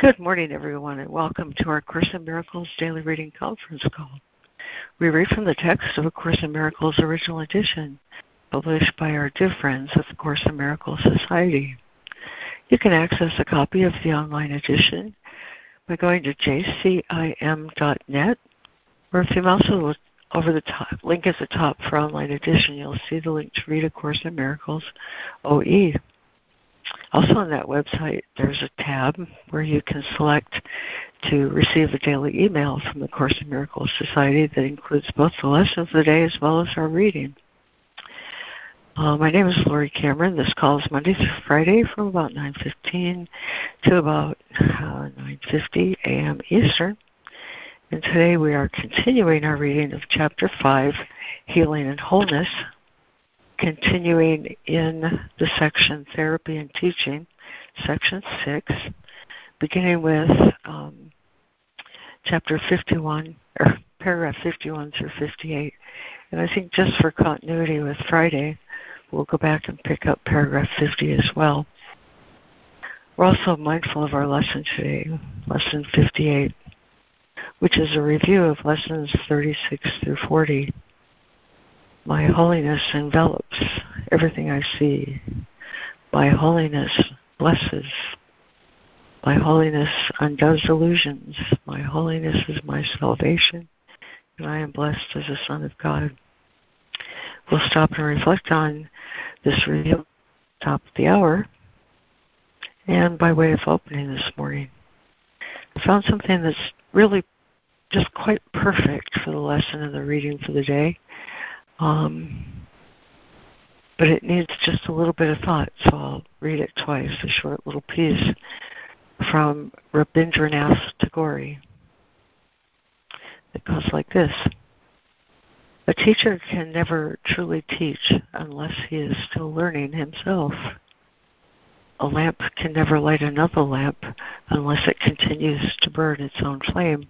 Good morning, everyone, and welcome to our Course in Miracles Daily Reading Conference Call. We read from the text of A Course in Miracles Original Edition, published by our dear friends of the Course in Miracles Society. You can access a copy of the online edition by going to jcim.net, or if you mouse over the top, link at the top for online edition, you'll see the link to read A Course in Miracles OE. Also on that website, there's a tab where you can select to receive a daily email from the Course in Miracles Society that includes both the lesson of the day as well as our reading. Uh, my name is Laurie Cameron. This call is Monday through Friday from about 9.15 to about uh, 9.50 a.m. Eastern. And today we are continuing our reading of Chapter 5, Healing and Wholeness, continuing in the section Therapy and Teaching, section 6, beginning with um, chapter 51, or paragraph 51 through 58. And I think just for continuity with Friday, we'll go back and pick up paragraph 50 as well. We're also mindful of our lesson today, lesson 58, which is a review of lessons 36 through 40 my holiness envelops everything I see. My holiness blesses. My holiness undoes illusions. My holiness is my salvation, and I am blessed as a son of God. We'll stop and reflect on this review top of the hour. And by way of opening this morning, I found something that's really just quite perfect for the lesson and the reading for the day. Um, but it needs just a little bit of thought, so I'll read it twice, a short little piece from Rabindranath Tagore. It goes like this. A teacher can never truly teach unless he is still learning himself. A lamp can never light another lamp unless it continues to burn its own flame.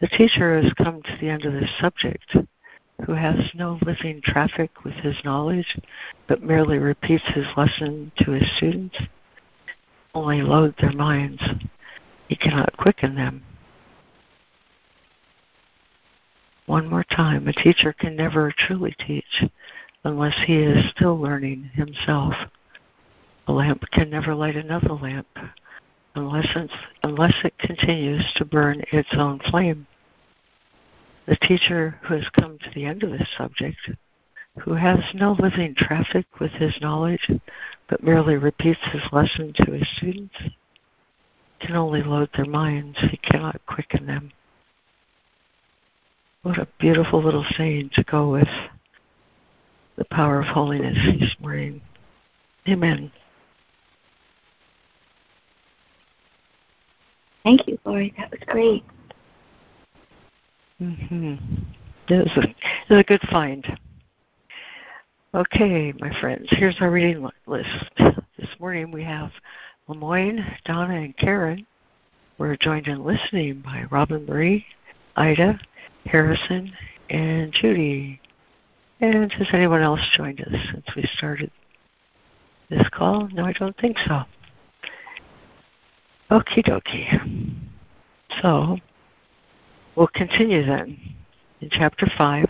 The teacher has come to the end of this subject who has no living traffic with his knowledge, but merely repeats his lesson to his students, only load their minds. He cannot quicken them. One more time, a teacher can never truly teach unless he is still learning himself. A lamp can never light another lamp unless, unless it continues to burn its own flame the teacher who has come to the end of his subject, who has no living traffic with his knowledge, but merely repeats his lesson to his students, can only load their minds. He cannot quicken them. What a beautiful little saying to go with the power of holiness this morning. Amen. Thank you, Laurie. That was great. Mm-hmm. It was, a, a good find. Okay, my friends, here's our reading list. This morning we have Lemoyne, Donna, and Karen. We're joined in listening by Robin Marie, Ida, Harrison, and Judy. And has anyone else joined us since we started this call? No, I don't think so. Okie dokie. So, We'll continue then in Chapter 5,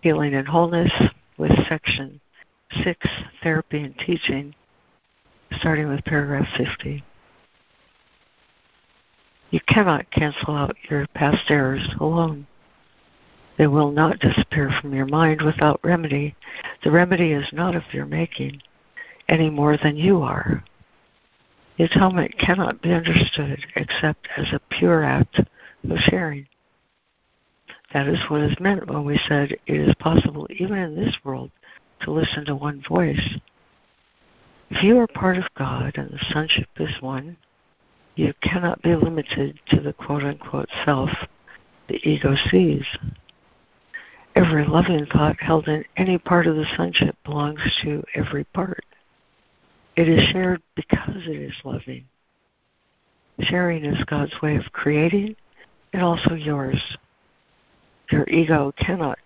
Healing and Wholeness, with Section 6, Therapy and Teaching, starting with paragraph 50. You cannot cancel out your past errors alone. They will not disappear from your mind without remedy. The remedy is not of your making, any more than you are. The atonement cannot be understood except as a pure act of sharing. That is what is meant when we said it is possible, even in this world, to listen to one voice. If you are part of God and the sonship is one, you cannot be limited to the quote unquote self the ego sees. Every loving thought held in any part of the sonship belongs to every part. It is shared because it is loving. Sharing is God's way of creating and also yours your ego cannot,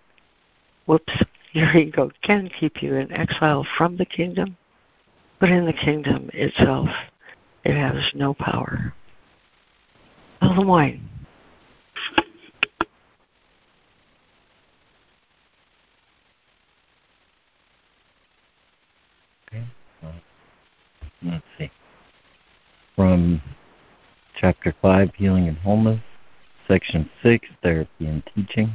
whoops, your ego can keep you in exile from the kingdom, but in the kingdom itself. it has no power. Ellen White. Okay. let's see. From Chapter 5, Healing and Wholeness, Section 6, Therapy and Teaching.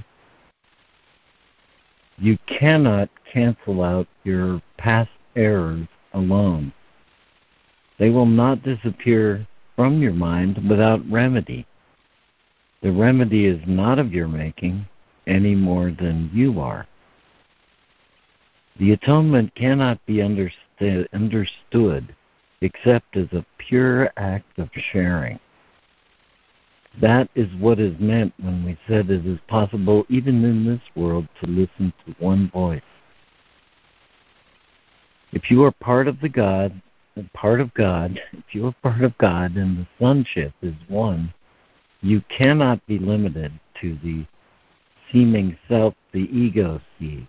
You cannot cancel out your past errors alone. They will not disappear from your mind without remedy. The remedy is not of your making any more than you are. The atonement cannot be understood, except as a pure act of sharing. That is what is meant when we said it is possible, even in this world, to listen to one voice. If you are part of the God, and part of God, if you are part of God and the sonship is one, you cannot be limited to the seeming self the ego sees.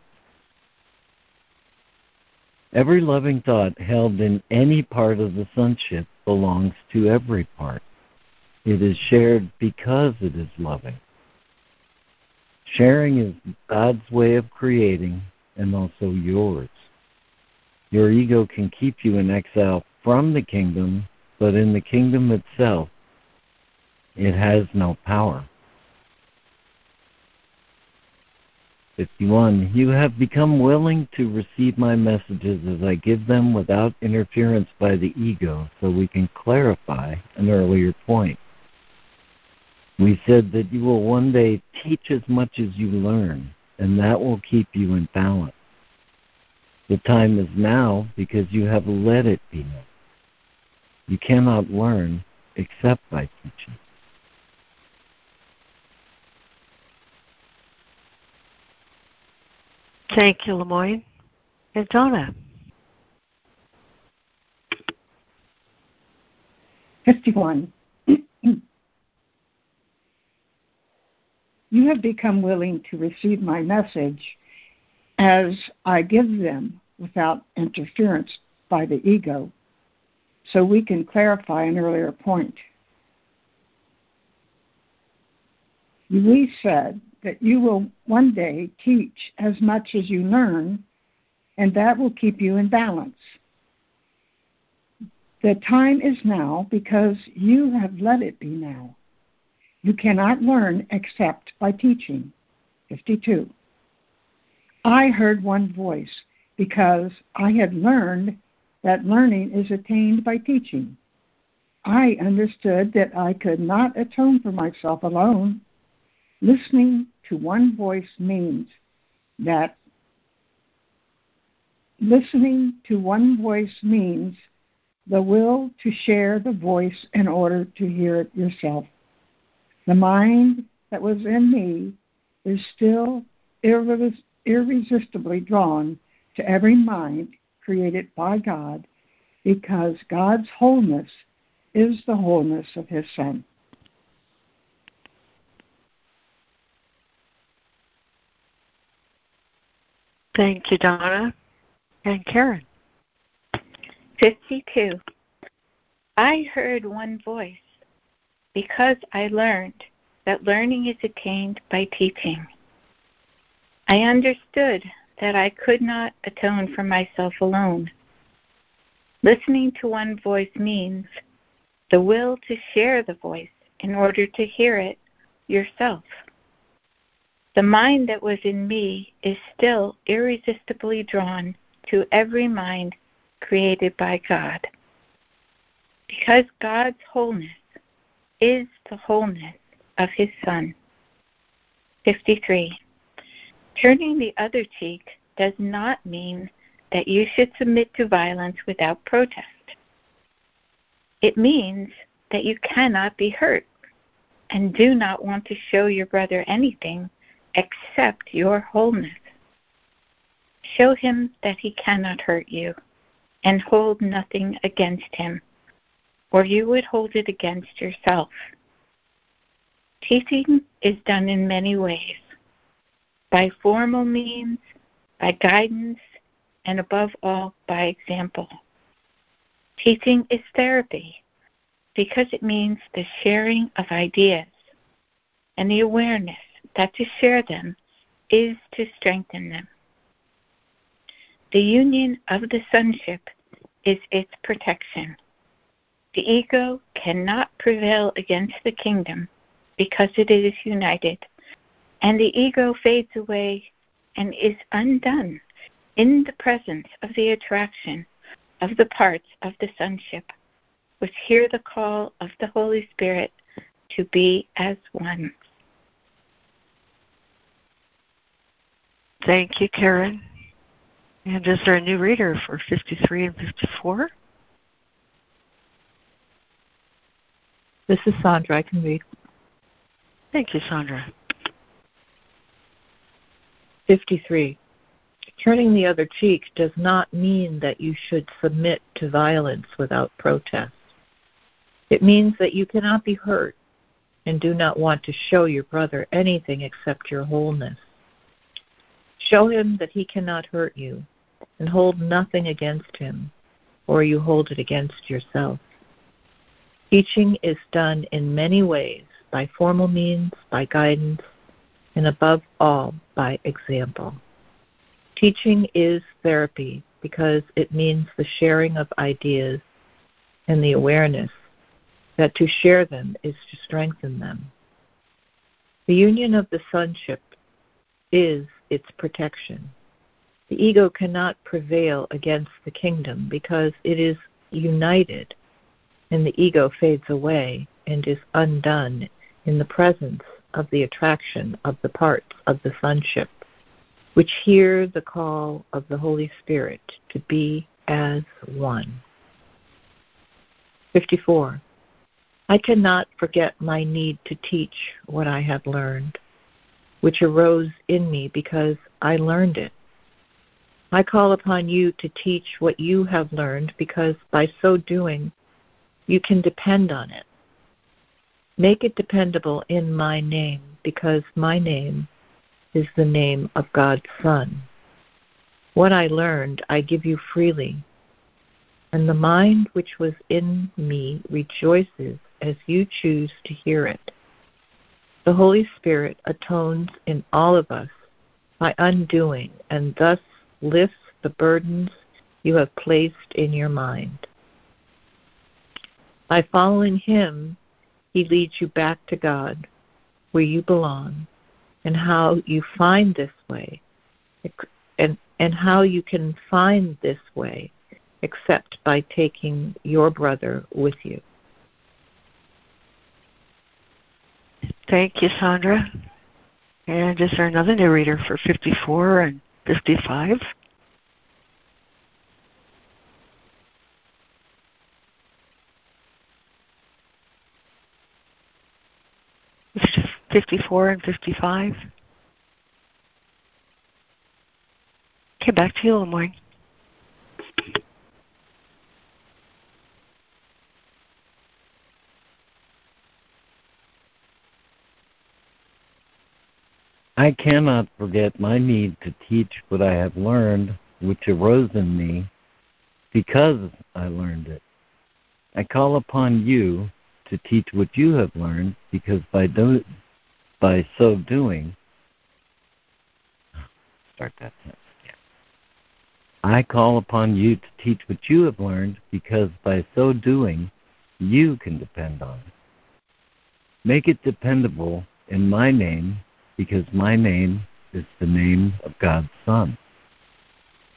Every loving thought held in any part of the sonship belongs to every part. It is shared because it is loving. Sharing is God's way of creating and also yours. Your ego can keep you in exile from the kingdom, but in the kingdom itself, it has no power. 51. You have become willing to receive my messages as I give them without interference by the ego, so we can clarify an earlier point. We said that you will one day teach as much as you learn, and that will keep you in balance. The time is now because you have let it be known. You cannot learn except by teaching. Thank you, Lemoyne. And Donna. 51. You have become willing to receive my message as I give them without interference by the ego, so we can clarify an earlier point. We said that you will one day teach as much as you learn, and that will keep you in balance. The time is now because you have let it be now. You cannot learn except by teaching. 52. I heard one voice because I had learned that learning is attained by teaching. I understood that I could not atone for myself alone. Listening to one voice means that listening to one voice means the will to share the voice in order to hear it yourself. The mind that was in me is still irresistibly drawn to every mind created by God because God's wholeness is the wholeness of His Son. Thank you, Donna. And Karen. 52. I heard one voice because I learned that learning is attained by teaching. I understood that I could not atone for myself alone. Listening to one voice means the will to share the voice in order to hear it yourself. The mind that was in me is still irresistibly drawn to every mind created by God. Because God's wholeness is the wholeness of his Son. 53. Turning the other cheek does not mean that you should submit to violence without protest. It means that you cannot be hurt and do not want to show your brother anything except your wholeness. Show him that he cannot hurt you and hold nothing against him or you would hold it against yourself. Teaching is done in many ways by formal means, by guidance, and above all, by example. Teaching is therapy because it means the sharing of ideas and the awareness that to share them is to strengthen them. The union of the sonship is its protection. The ego cannot prevail against the kingdom because it is united, and the ego fades away and is undone in the presence of the attraction of the parts of the sonship, which hear the call of the Holy Spirit to be as one. Thank you, Karen. And is there a new reader for 53 and 54? This is Sandra. I can read. Thank you, Sandra. 53. Turning the other cheek does not mean that you should submit to violence without protest. It means that you cannot be hurt and do not want to show your brother anything except your wholeness. Show him that he cannot hurt you and hold nothing against him, or you hold it against yourself. Teaching is done in many ways by formal means, by guidance, and above all, by example. Teaching is therapy because it means the sharing of ideas and the awareness that to share them is to strengthen them. The union of the sonship is its protection. The ego cannot prevail against the kingdom because it is united and the ego fades away and is undone in the presence of the attraction of the parts of the sonship, which hear the call of the Holy Spirit to be as one. 54. I cannot forget my need to teach what I have learned, which arose in me because I learned it. I call upon you to teach what you have learned because by so doing, you can depend on it. Make it dependable in my name because my name is the name of God's Son. What I learned, I give you freely, and the mind which was in me rejoices as you choose to hear it. The Holy Spirit atones in all of us by undoing and thus lifts the burdens you have placed in your mind. By following Him, He leads you back to God, where you belong, and how you find this way, and, and how you can find this way except by taking your brother with you. Thank you, Sandra. And is there another narrator for 54 and 55? 54 and 55. Okay, back to you, Lemoyne. I cannot forget my need to teach what I have learned, which arose in me because I learned it. I call upon you to teach what you have learned because by do, by so doing start that sentence again. I call upon you to teach what you have learned because by so doing you can depend on it. Make it dependable in my name because my name is the name of God's Son.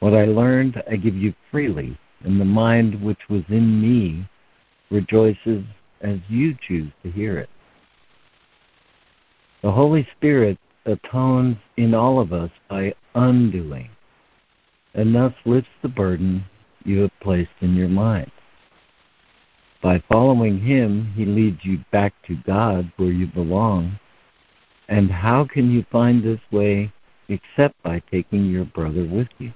What I learned I give you freely, and the mind which was in me rejoices as you choose to hear it. The Holy Spirit atones in all of us by undoing, and thus lifts the burden you have placed in your mind. By following Him, He leads you back to God where you belong. And how can you find this way except by taking your brother with you?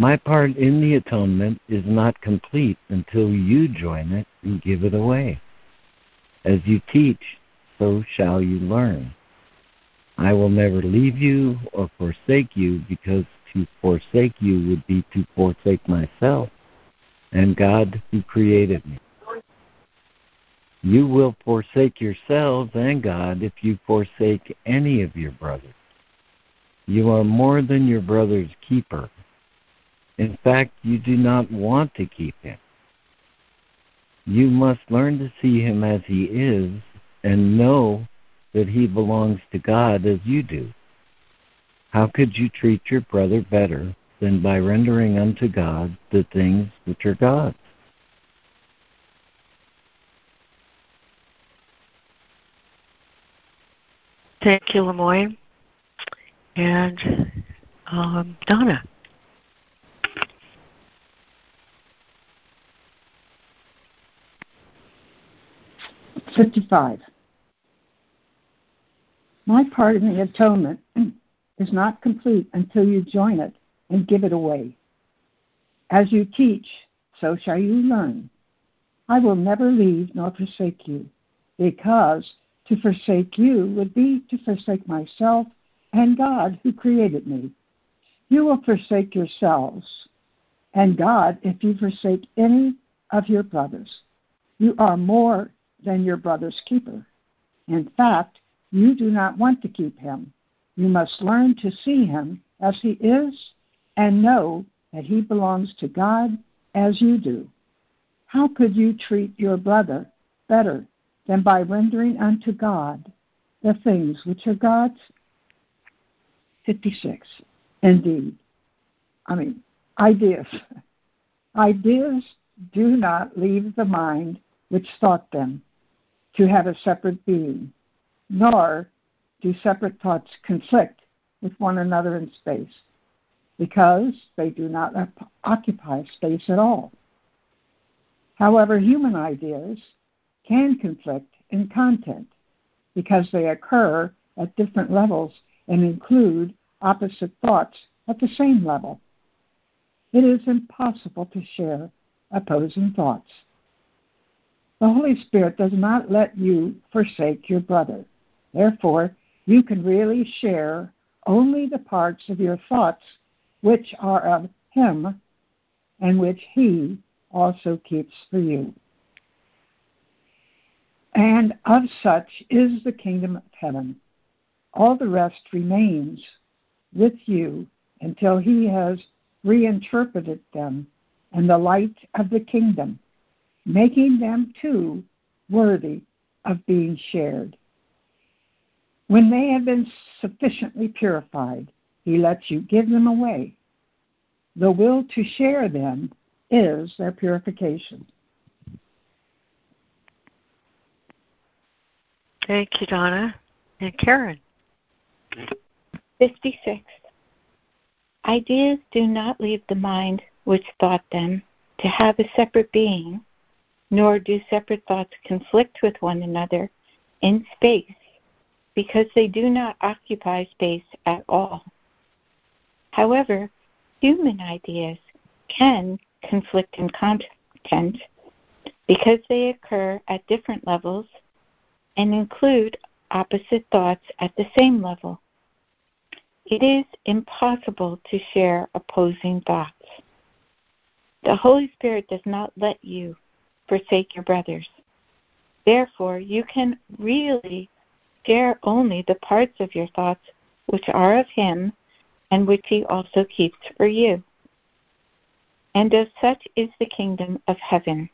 My part in the atonement is not complete until you join it and give it away. As you teach, so shall you learn. I will never leave you or forsake you because to forsake you would be to forsake myself. and God who created me. You will forsake yourselves and God if you forsake any of your brothers. You are more than your brother's keeper. In fact, you do not want to keep him. You must learn to see him as he is and know that he belongs to God as you do. How could you treat your brother better than by rendering unto God the things which are God's? Thank you, Lemoyne. And um, Donna. 55. My part in the atonement is not complete until you join it and give it away. As you teach, so shall you learn. I will never leave nor forsake you, because to forsake you would be to forsake myself and God who created me. You will forsake yourselves and God if you forsake any of your brothers. You are more than your brother's keeper. In fact, you do not want to keep him. You must learn to see him as he is and know that he belongs to God as you do. How could you treat your brother better than by rendering unto God the things which are God's? 56. Indeed. I mean, ideas. Ideas do not leave the mind which thought them to have a separate being, nor do separate thoughts conflict with one another in space, because they do not occupy space at all. However, human ideas can conflict in content because they occur at different levels and include opposite thoughts at the same level. It is impossible to share opposing thoughts. The Holy Spirit does not let you forsake your brother. Therefore, you can really share only the parts of your thoughts which are of Him and which He also keeps for you. And of such is the kingdom of heaven. All the rest remains with you until He has reinterpreted them in the light of the kingdom making them too worthy of being shared. When they have been sufficiently purified, he lets you give them away. The will to share them is their purification. Thank you, Donna. And Karen. 56. Ideas do not leave the mind which thought them to have a separate being, nor do separate thoughts conflict with one another in space because they do not occupy space at all. However, human ideas can conflict in content because they occur at different levels and include opposite thoughts at the same level. It is impossible to share opposing thoughts. The Holy Spirit does not let you forsake your brothers. Therefore, you can really share only the parts of your thoughts which are of Him and which He also keeps for you. And as such is the kingdom of heaven.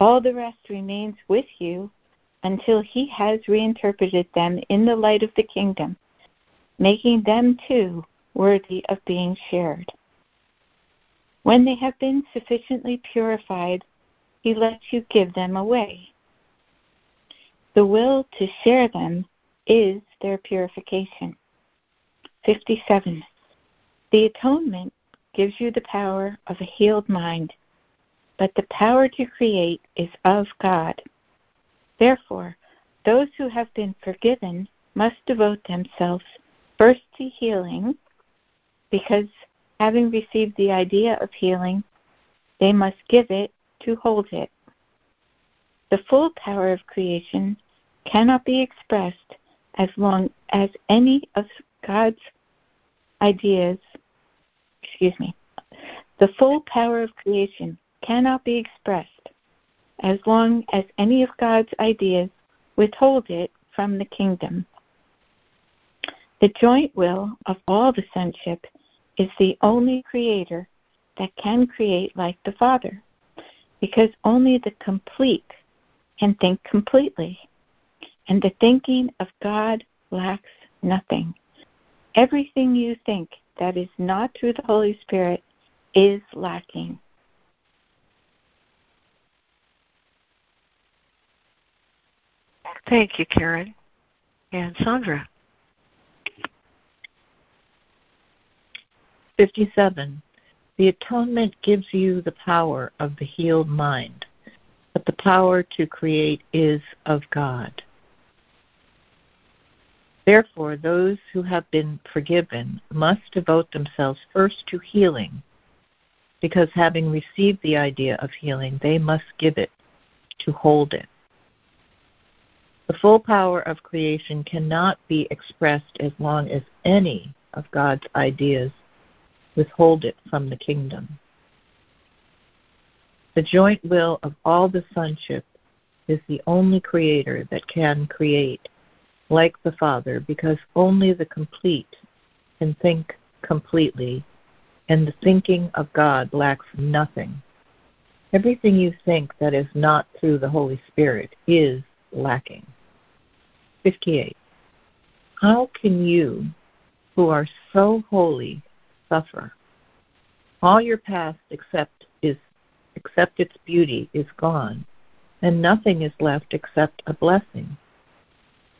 All the rest remains with you until He has reinterpreted them in the light of the kingdom, making them too worthy of being shared. When they have been sufficiently purified he lets you give them away. The will to share them is their purification. 57. The atonement gives you the power of a healed mind, but the power to create is of God. Therefore, those who have been forgiven must devote themselves first to healing, because having received the idea of healing, they must give it to hold it. The full power of creation cannot be expressed as long as any of God's ideas, excuse me, The full power of creation cannot be expressed as long as any of God's ideas withhold it from the kingdom. The joint will of all the sonship is the only creator that can create like the Father, because only the complete can think completely, and the thinking of God lacks nothing. Everything you think that is not through the Holy Spirit is lacking. Thank you, Karen. And Sandra. 57. The atonement gives you the power of the healed mind, but the power to create is of God. Therefore, those who have been forgiven must devote themselves first to healing, because having received the idea of healing, they must give it to hold it. The full power of creation cannot be expressed as long as any of God's ideas withhold it from the kingdom. The joint will of all the sonship is the only creator that can create like the Father because only the complete can think completely, and the thinking of God lacks nothing. Everything you think that is not through the Holy Spirit is lacking. 58. How can you, who are so holy, suffer? All your past except is except its beauty is gone, and nothing is left except a blessing.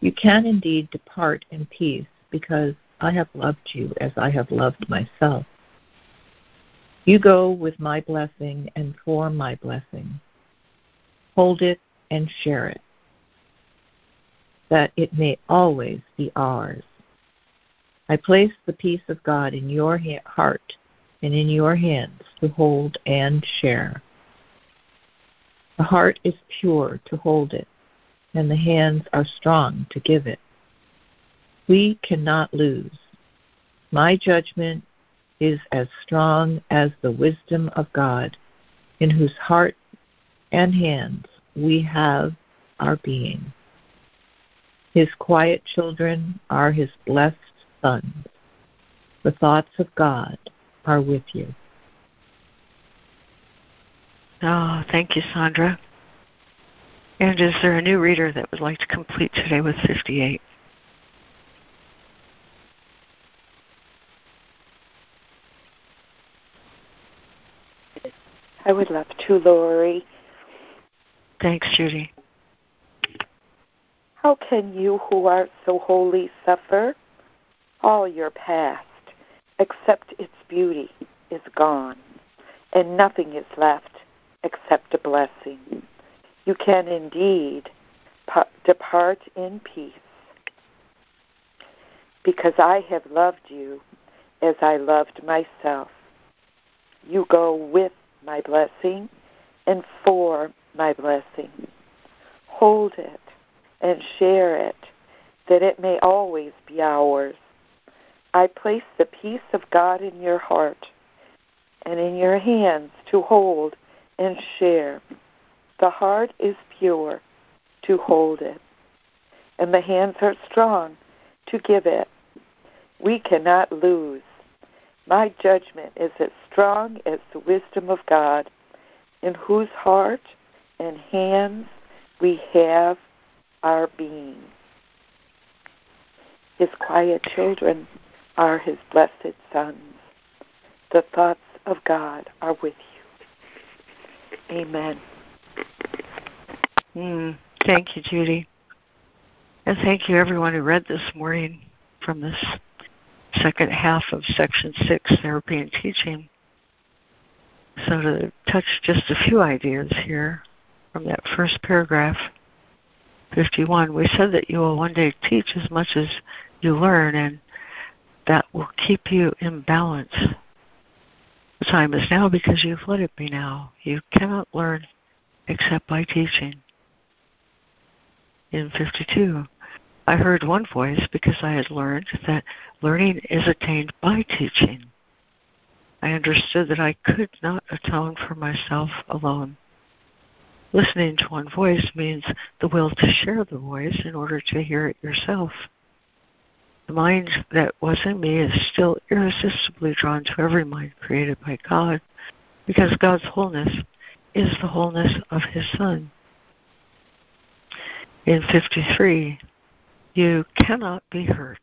You can indeed depart in peace, because I have loved you as I have loved myself. You go with my blessing and for my blessing. Hold it and share it that it may always be ours. I place the peace of God in your heart and in your hands to hold and share. The heart is pure to hold it, and the hands are strong to give it. We cannot lose. My judgment is as strong as the wisdom of God, in whose heart and hands we have our being. His quiet children are his blessed sons. The thoughts of God are with you. Oh, thank you, Sandra. And is there a new reader that would like to complete today with 58? I would love to, Laurie. Thanks, Judy. How can you who are so holy suffer? All your past, except its beauty, is gone, and nothing is left except a blessing. You can indeed depart in peace, because I have loved you as I loved myself. You go with my blessing and for my blessing. Hold it and share it, that it may always be ours. I place the peace of God in your heart and in your hands to hold and share. The heart is pure to hold it, and the hands are strong to give it. We cannot lose. My judgment is as strong as the wisdom of God, in whose heart and hands we have our being. His quiet children are his blessed sons. The thoughts of God are with you. Amen. Mm, thank you, Judy. And thank you, everyone who read this morning from this second half of Section 6, Therapy and Teaching. So, to touch just a few ideas here from that first paragraph. 51, we said that you will one day teach as much as you learn, and that will keep you in balance. The time is now because you've let it be now. You cannot learn except by teaching. In 52, I heard one voice because I had learned that learning is attained by teaching. I understood that I could not atone for myself alone. Listening to one voice means the will to share the voice in order to hear it yourself. The mind that was in me is still irresistibly drawn to every mind created by God because God's wholeness is the wholeness of His Son. In 53, you cannot be hurt,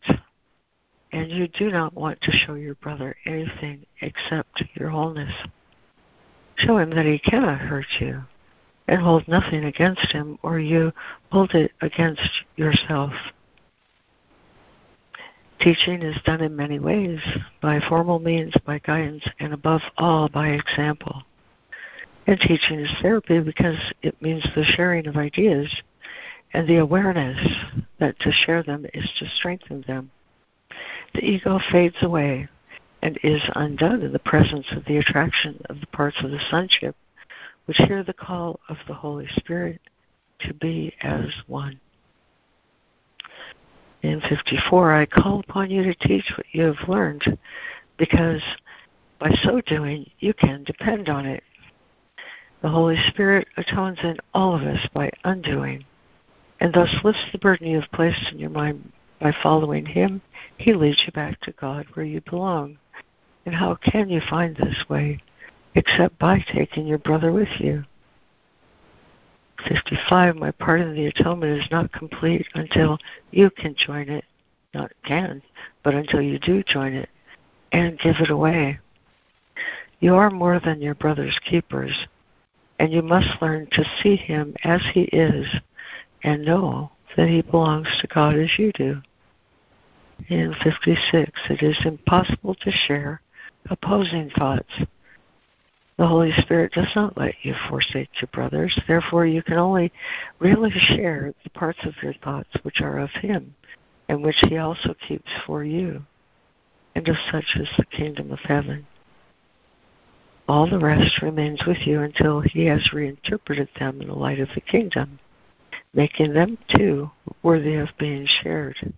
and you do not want to show your brother anything except your wholeness. Show him that he cannot hurt you and hold nothing against him, or you hold it against yourself. Teaching is done in many ways by formal means, by guidance, and above all by example. And teaching is therapy because it means the sharing of ideas and the awareness that to share them is to strengthen them. The ego fades away and is undone in the presence of the attraction of the parts of the sonship which hear the call of the Holy Spirit to be as one. In 54, I call upon you to teach what you have learned, because by so doing, you can depend on it. The Holy Spirit atones in all of us by undoing, and thus lifts the burden you have placed in your mind by following Him. He leads you back to God where you belong. And how can you find this way? except by taking your brother with you. 55. My part in the atonement is not complete until you can join it. Not can, but until you do join it and give it away. You are more than your brother's keepers, and you must learn to see him as he is and know that he belongs to God as you do. In 56, it is impossible to share opposing thoughts the Holy Spirit does not let you forsake your brothers. Therefore, you can only really share the parts of your thoughts which are of Him and which He also keeps for you. And of such is the kingdom of heaven. All the rest remains with you until He has reinterpreted them in the light of the kingdom, making them too worthy of being shared.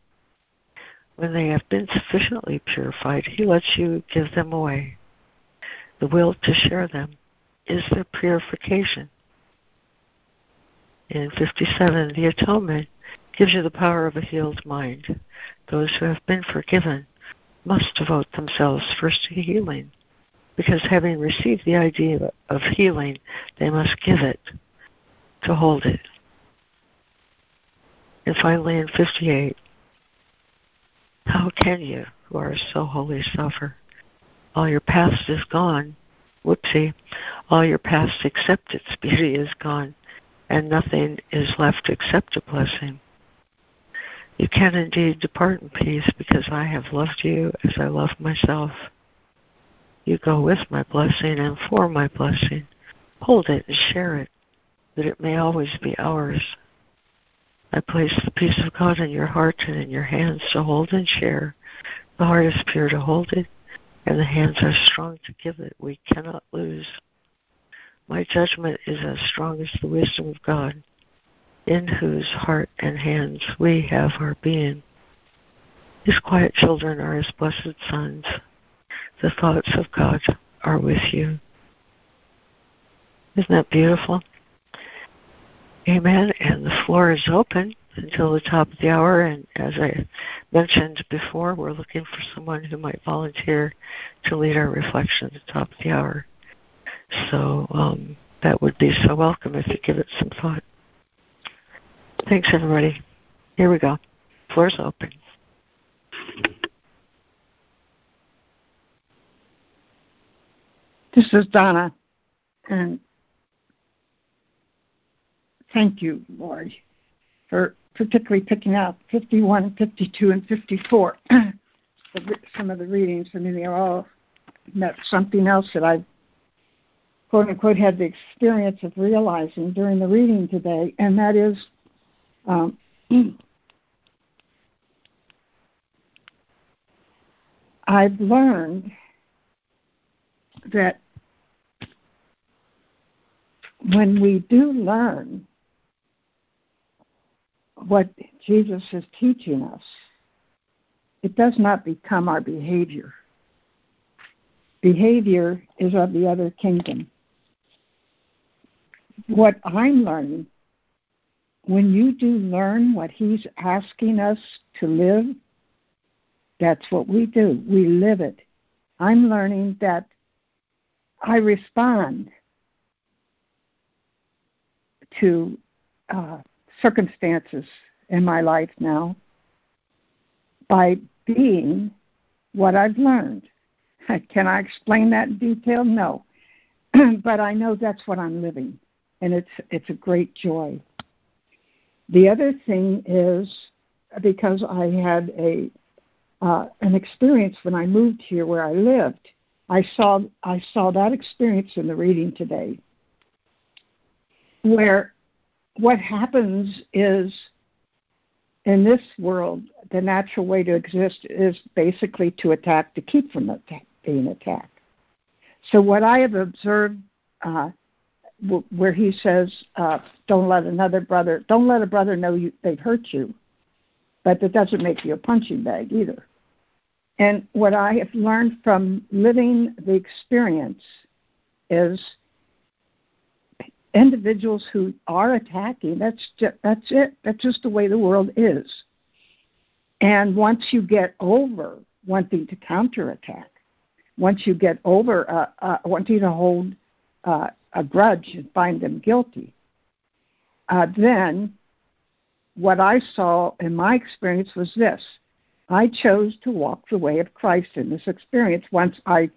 When they have been sufficiently purified, He lets you give them away the will to share them is their purification. In 57, the atonement gives you the power of a healed mind. Those who have been forgiven must devote themselves first to healing, because having received the idea of healing, they must give it to hold it. And finally, in 58, how can you, who are so holy, suffer? All your past is gone. Whoopsie. All your past except its beauty is gone, and nothing is left except a blessing. You can indeed depart in peace because I have loved you as I love myself. You go with my blessing and for my blessing. Hold it and share it, that it may always be ours. I place the peace of God in your heart and in your hands to hold and share. The heart is pure to hold it, and the hands are strong to give it. We cannot lose. My judgment is as strong as the wisdom of God, in whose heart and hands we have our being. His quiet children are his blessed sons. The thoughts of God are with you. Isn't that beautiful? Amen. And the floor is open until the top of the hour. And as I mentioned before, we're looking for someone who might volunteer to lead our reflection at the top of the hour. So um, that would be so welcome if you give it some thought. Thanks, everybody. Here we go. Floor's open. This is Donna, and thank you, Lord, for particularly picking out 51, 52, and 54. Some of the readings, I mean, they are all met something else that I, quote unquote, had the experience of realizing during the reading today, and that is um, I've learned that when we do learn what Jesus is teaching us, it does not become our behavior. behavior is of the other kingdom. What I'm learning, when you do learn what he's asking us to live, that's what we do. We live it. I'm learning that I respond to uh, circumstances in my life now by being what I've learned. Can I explain that in detail? No. but I know that's what I'm living, and it's it's a great joy. The other thing is because I had a uh, an experience when I moved here where I lived. I saw I saw that experience in the reading today, where what happens is in this world the natural way to exist is basically to attack to keep from attack, being attacked. So what I have observed, uh, w- where he says, uh, "Don't let another brother, don't let a brother know you, they've hurt you," but that doesn't make you a punching bag either. And what I have learned from living the experience is individuals who are attacking. That's just, that's it. That's just the way the world is. And once you get over wanting to counterattack, once you get over uh, uh, wanting to hold uh, a grudge and find them guilty, uh, then what I saw in my experience was this. I chose to walk the way of Christ in this experience once I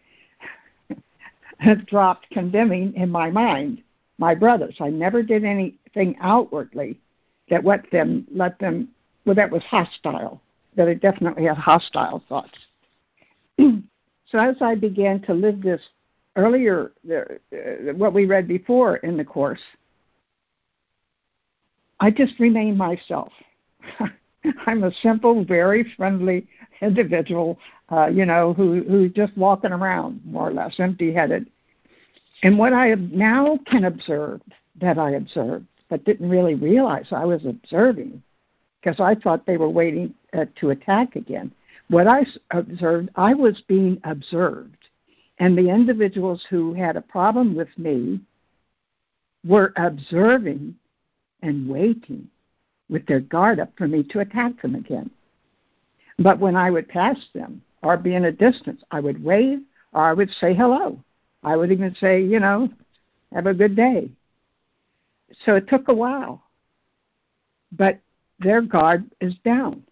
dropped condemning in my mind my brothers. I never did anything outwardly that let them let them well that was hostile. That I definitely had hostile thoughts. So as I began to live this earlier, uh, what we read before in the course, I just remain myself. I'm a simple, very friendly individual, uh, you know, who who's just walking around more or less empty-headed. And what I now can observe that I observed, but didn't really realize I was observing, because I thought they were waiting uh, to attack again what I observed, I was being observed. And the individuals who had a problem with me were observing and waiting with their guard up for me to attack them again. But when I would pass them or be in a distance, I would wave or I would say hello. I would even say, you know, have a good day. So it took a while. But their guard is down.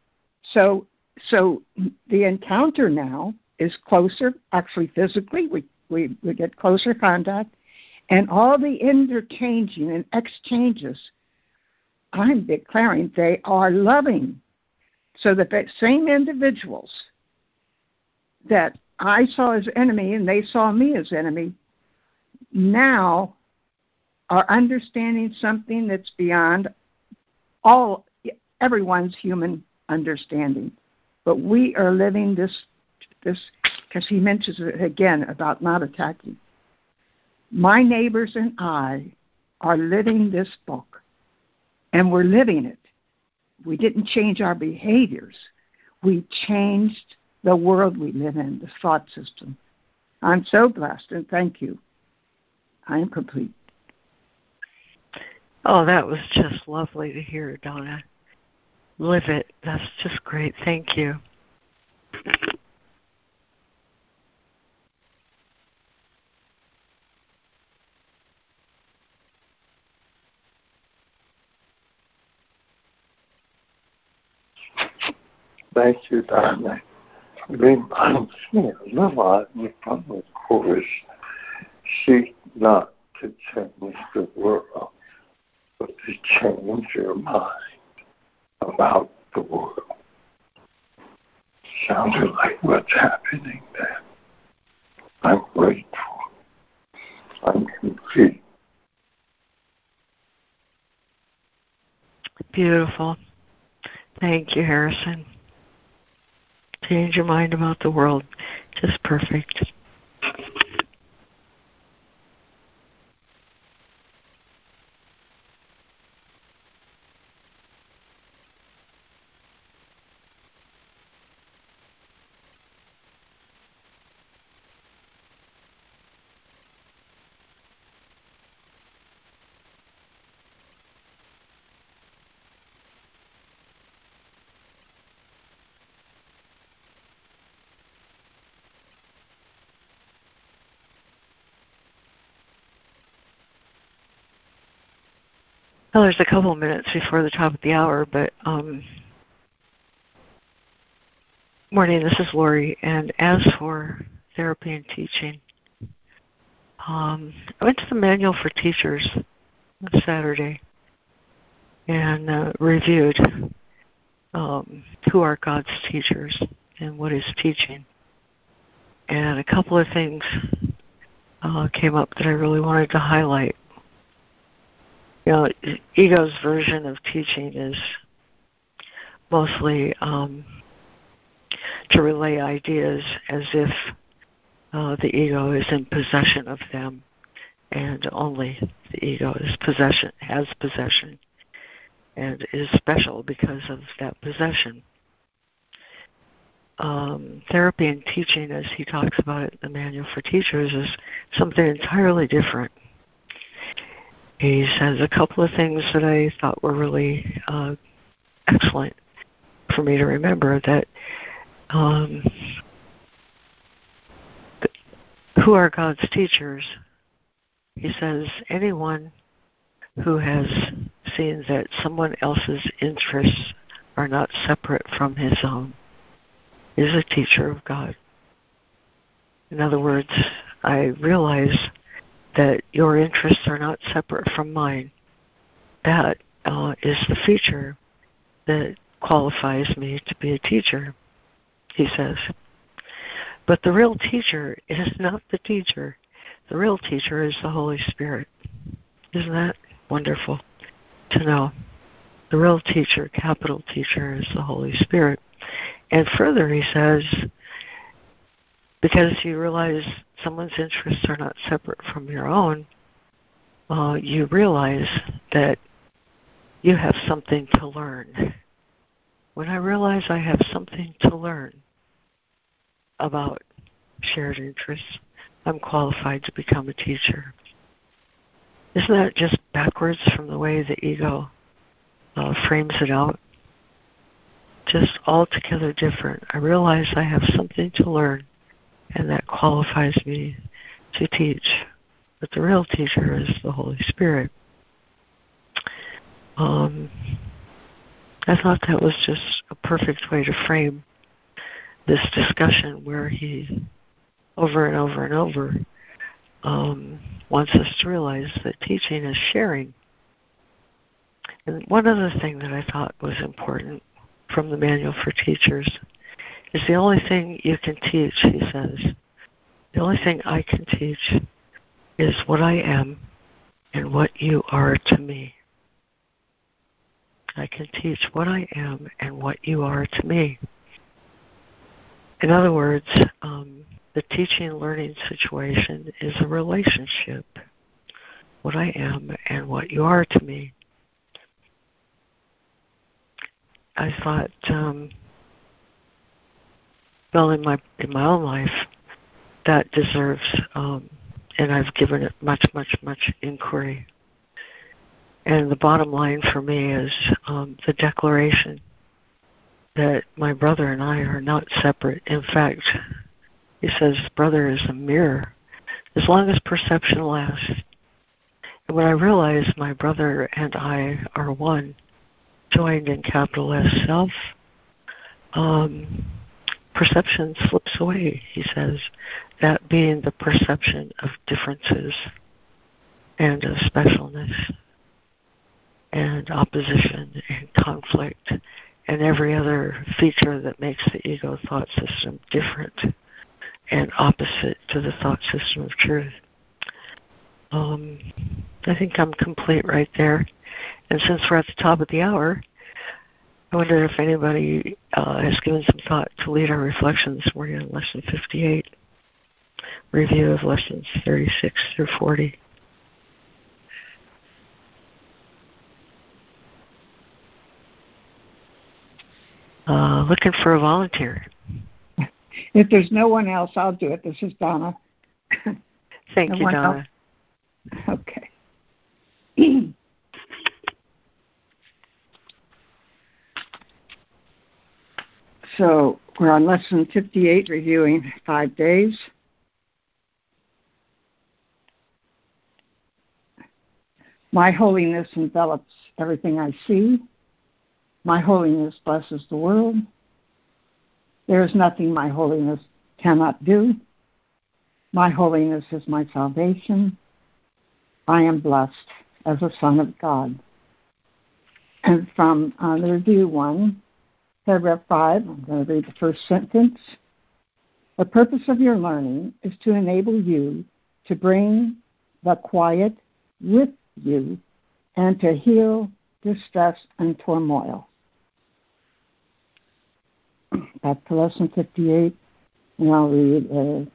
So so the encounter now is closer, actually physically, we, we, we get closer contact, and all the interchanging and exchanges, I'm declaring they are loving. So that the same individuals that I saw as enemy and they saw me as enemy now are understanding something that's beyond all everyone's human understanding. But we are living this, this because he mentions it again about not attacking. My neighbors and I are living this book, and we're living it. We didn't change our behaviors, we changed the world we live in, the thought system. I'm so blessed, and thank you. I am complete. Oh, that was just lovely to hear, Donna live it. That's just great. Thank you. Thank you, Donna. Reminds me a lot from the course. Seek not to change the world, but to change your mind about the world. Sounded like what's happening there. I'm grateful. I'm complete. Beautiful. Thank you, Harrison. Change your mind about the world. Just perfect. Well, there's a couple of minutes before the top of the hour, but um, morning. This is Laurie, and as for therapy and teaching, um, I went to the manual for teachers on Saturday and uh, reviewed um, who are God's teachers and what is teaching. And a couple of things uh, came up that I really wanted to highlight you know, ego's version of teaching is mostly um, to relay ideas as if uh, the ego is in possession of them, and only the ego is possession has possession, and is special because of that possession. Um, therapy and teaching, as he talks about it in the Manual for Teachers, is something entirely different he says a couple of things that I thought were really uh, excellent for me to remember that um, who are God's teachers? He says anyone who has seen that someone else's interests are not separate from his own is a teacher of God. In other words, I realize that your interests are not separate from mine. That uh, is the feature that qualifies me to be a teacher, he says. But the real teacher is not the teacher. The real teacher is the Holy Spirit. Isn't that wonderful to know? The real teacher, capital teacher, is the Holy Spirit. And further, he says, because you realize someone's interests are not separate from your own, uh, you realize that you have something to learn. When I realize I have something to learn about shared interests, I'm qualified to become a teacher. Isn't that just backwards from the way the ego uh, frames it out? Just altogether different. I realize I have something to learn and that qualifies me to teach. But the real teacher is the Holy Spirit. Um, I thought that was just a perfect way to frame this discussion where he, over and over and over, um, wants us to realize that teaching is sharing. And one other thing that I thought was important from the Manual for Teachers is the only thing you can teach, he says. The only thing I can teach is what I am and what you are to me. I can teach what I am and what you are to me. In other words, um, the teaching learning situation is a relationship. What I am and what you are to me. I thought um, well in my in my own life that deserves um, and I've given it much much much inquiry. And the bottom line for me is um, the declaration that my brother and I are not separate. In fact, he says brother is a mirror as long as perception lasts. And when I realize my brother and I are one, joined in capital S self, um, perception slips away, he says, that being the perception of differences and of specialness and opposition and conflict and every other feature that makes the ego thought system different and opposite to the thought system of truth. Um, I think I'm complete right there. And since we're at the top of the hour, I wonder if anybody uh, has given some thought to lead our reflection this morning on Lesson 58, review of Lessons 36 through 40. Uh, looking for a volunteer. If there's no one else, I'll do it. This is Donna. Thank no you, Donna. Else? Okay. So we're on lesson 58, reviewing five days. My holiness envelops everything I see. My holiness blesses the world. There is nothing my holiness cannot do. My holiness is my salvation. I am blessed as a son of God. And from uh, the review one, paragraph five, I'm going to read the first sentence. The purpose of your learning is to enable you to bring the quiet with you and to heal distress and turmoil. Back to lesson 58, and I'll read a,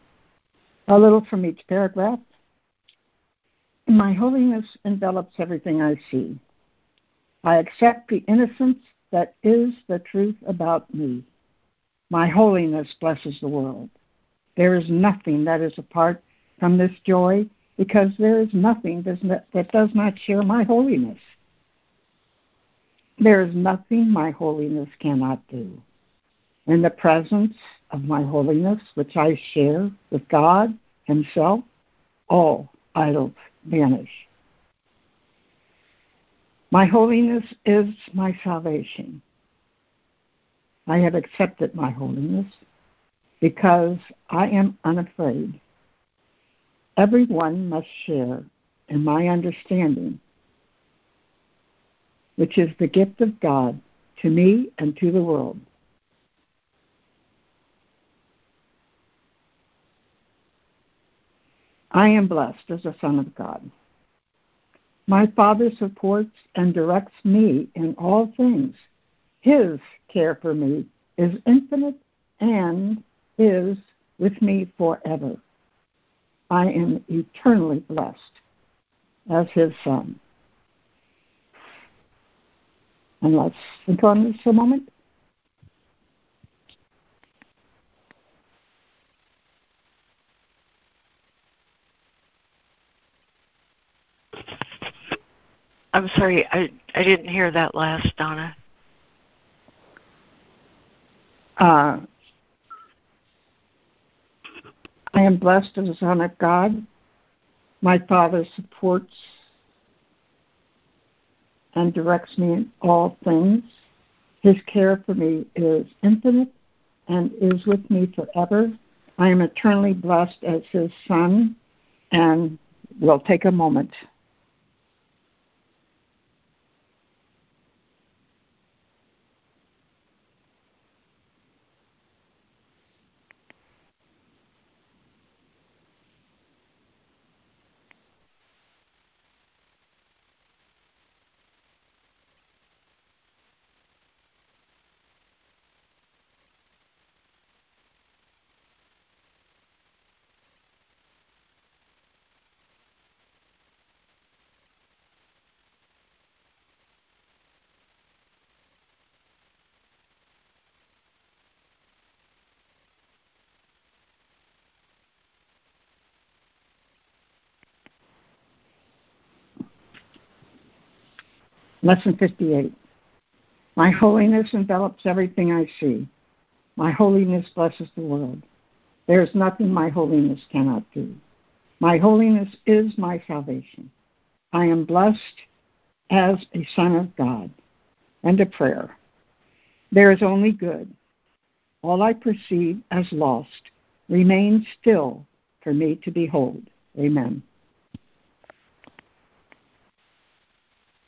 a little from each paragraph. My holiness envelops everything I see. I accept the innocence that is the truth about me. My holiness blesses the world. There is nothing that is apart from this joy because there is nothing that does not share my holiness. There is nothing my holiness cannot do. In the presence of my holiness, which I share with God Himself, all idols vanish. My holiness is my salvation. I have accepted my holiness because I am unafraid. Everyone must share in my understanding, which is the gift of God to me and to the world. I am blessed as a son of God. My Father supports and directs me in all things. His care for me is infinite and is with me forever. I am eternally blessed as his son. And let's think on this a moment. I'm sorry, I I didn't hear that last, Donna. Uh, I am blessed as a son of God. My Father supports and directs me in all things. His care for me is infinite and is with me forever. I am eternally blessed as his son, and we'll take a moment Lesson 58. My holiness envelops everything I see. My holiness blesses the world. There is nothing my holiness cannot do. My holiness is my salvation. I am blessed as a son of God. And a prayer. There is only good. All I perceive as lost remains still for me to behold. Amen.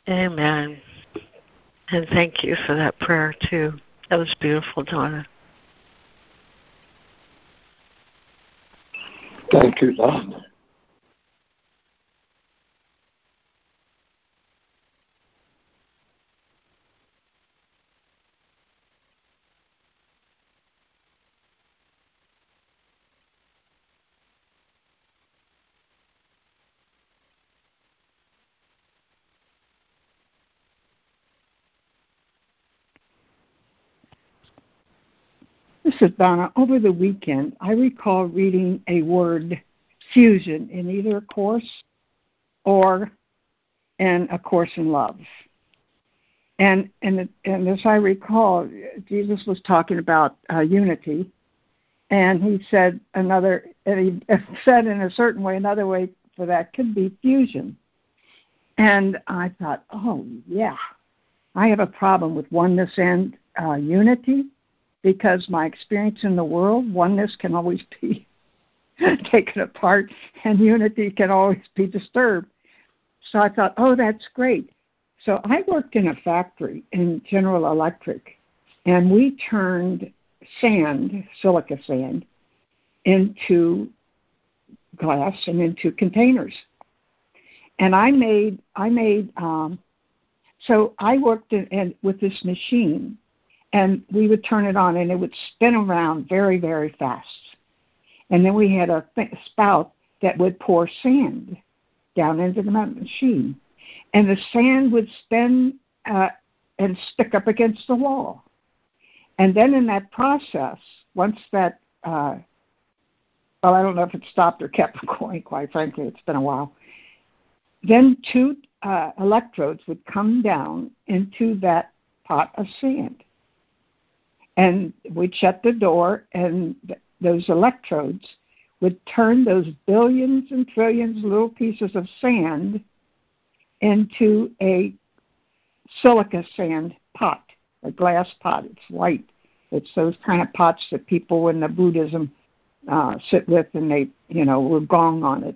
Amen. And thank you for that prayer, too. That was beautiful, Donna. Thank you, Donna. Is Donna. Over the weekend, I recall reading a word fusion in either a course or in A Course in Love. And, and, and as I recall, Jesus was talking about uh, unity, and he said another, and he said in a certain way, another way for that could be fusion. And I thought, oh, yeah, I have a problem with oneness and uh, unity because my experience in the world, oneness can always be taken apart and unity can always be disturbed. So I thought, oh, that's great. So I worked in a factory in General Electric, and we turned sand, silica sand, into glass and into containers. And I made, I made, um, so I worked in, in, with this machine, and we would turn it on, and it would spin around very, very fast. And then we had a th- spout that would pour sand down into the machine. And the sand would spin uh, and stick up against the wall. And then in that process, once that, uh, well, I don't know if it stopped or kept going, quite frankly, it's been a while. Then two uh, electrodes would come down into that pot of sand. And we'd shut the door, and th- those electrodes would turn those billions and trillions little pieces of sand into a silica sand pot, a glass pot. It's white. It's those kind of pots that people in the Buddhism uh, sit with and they, you know, will gong on it.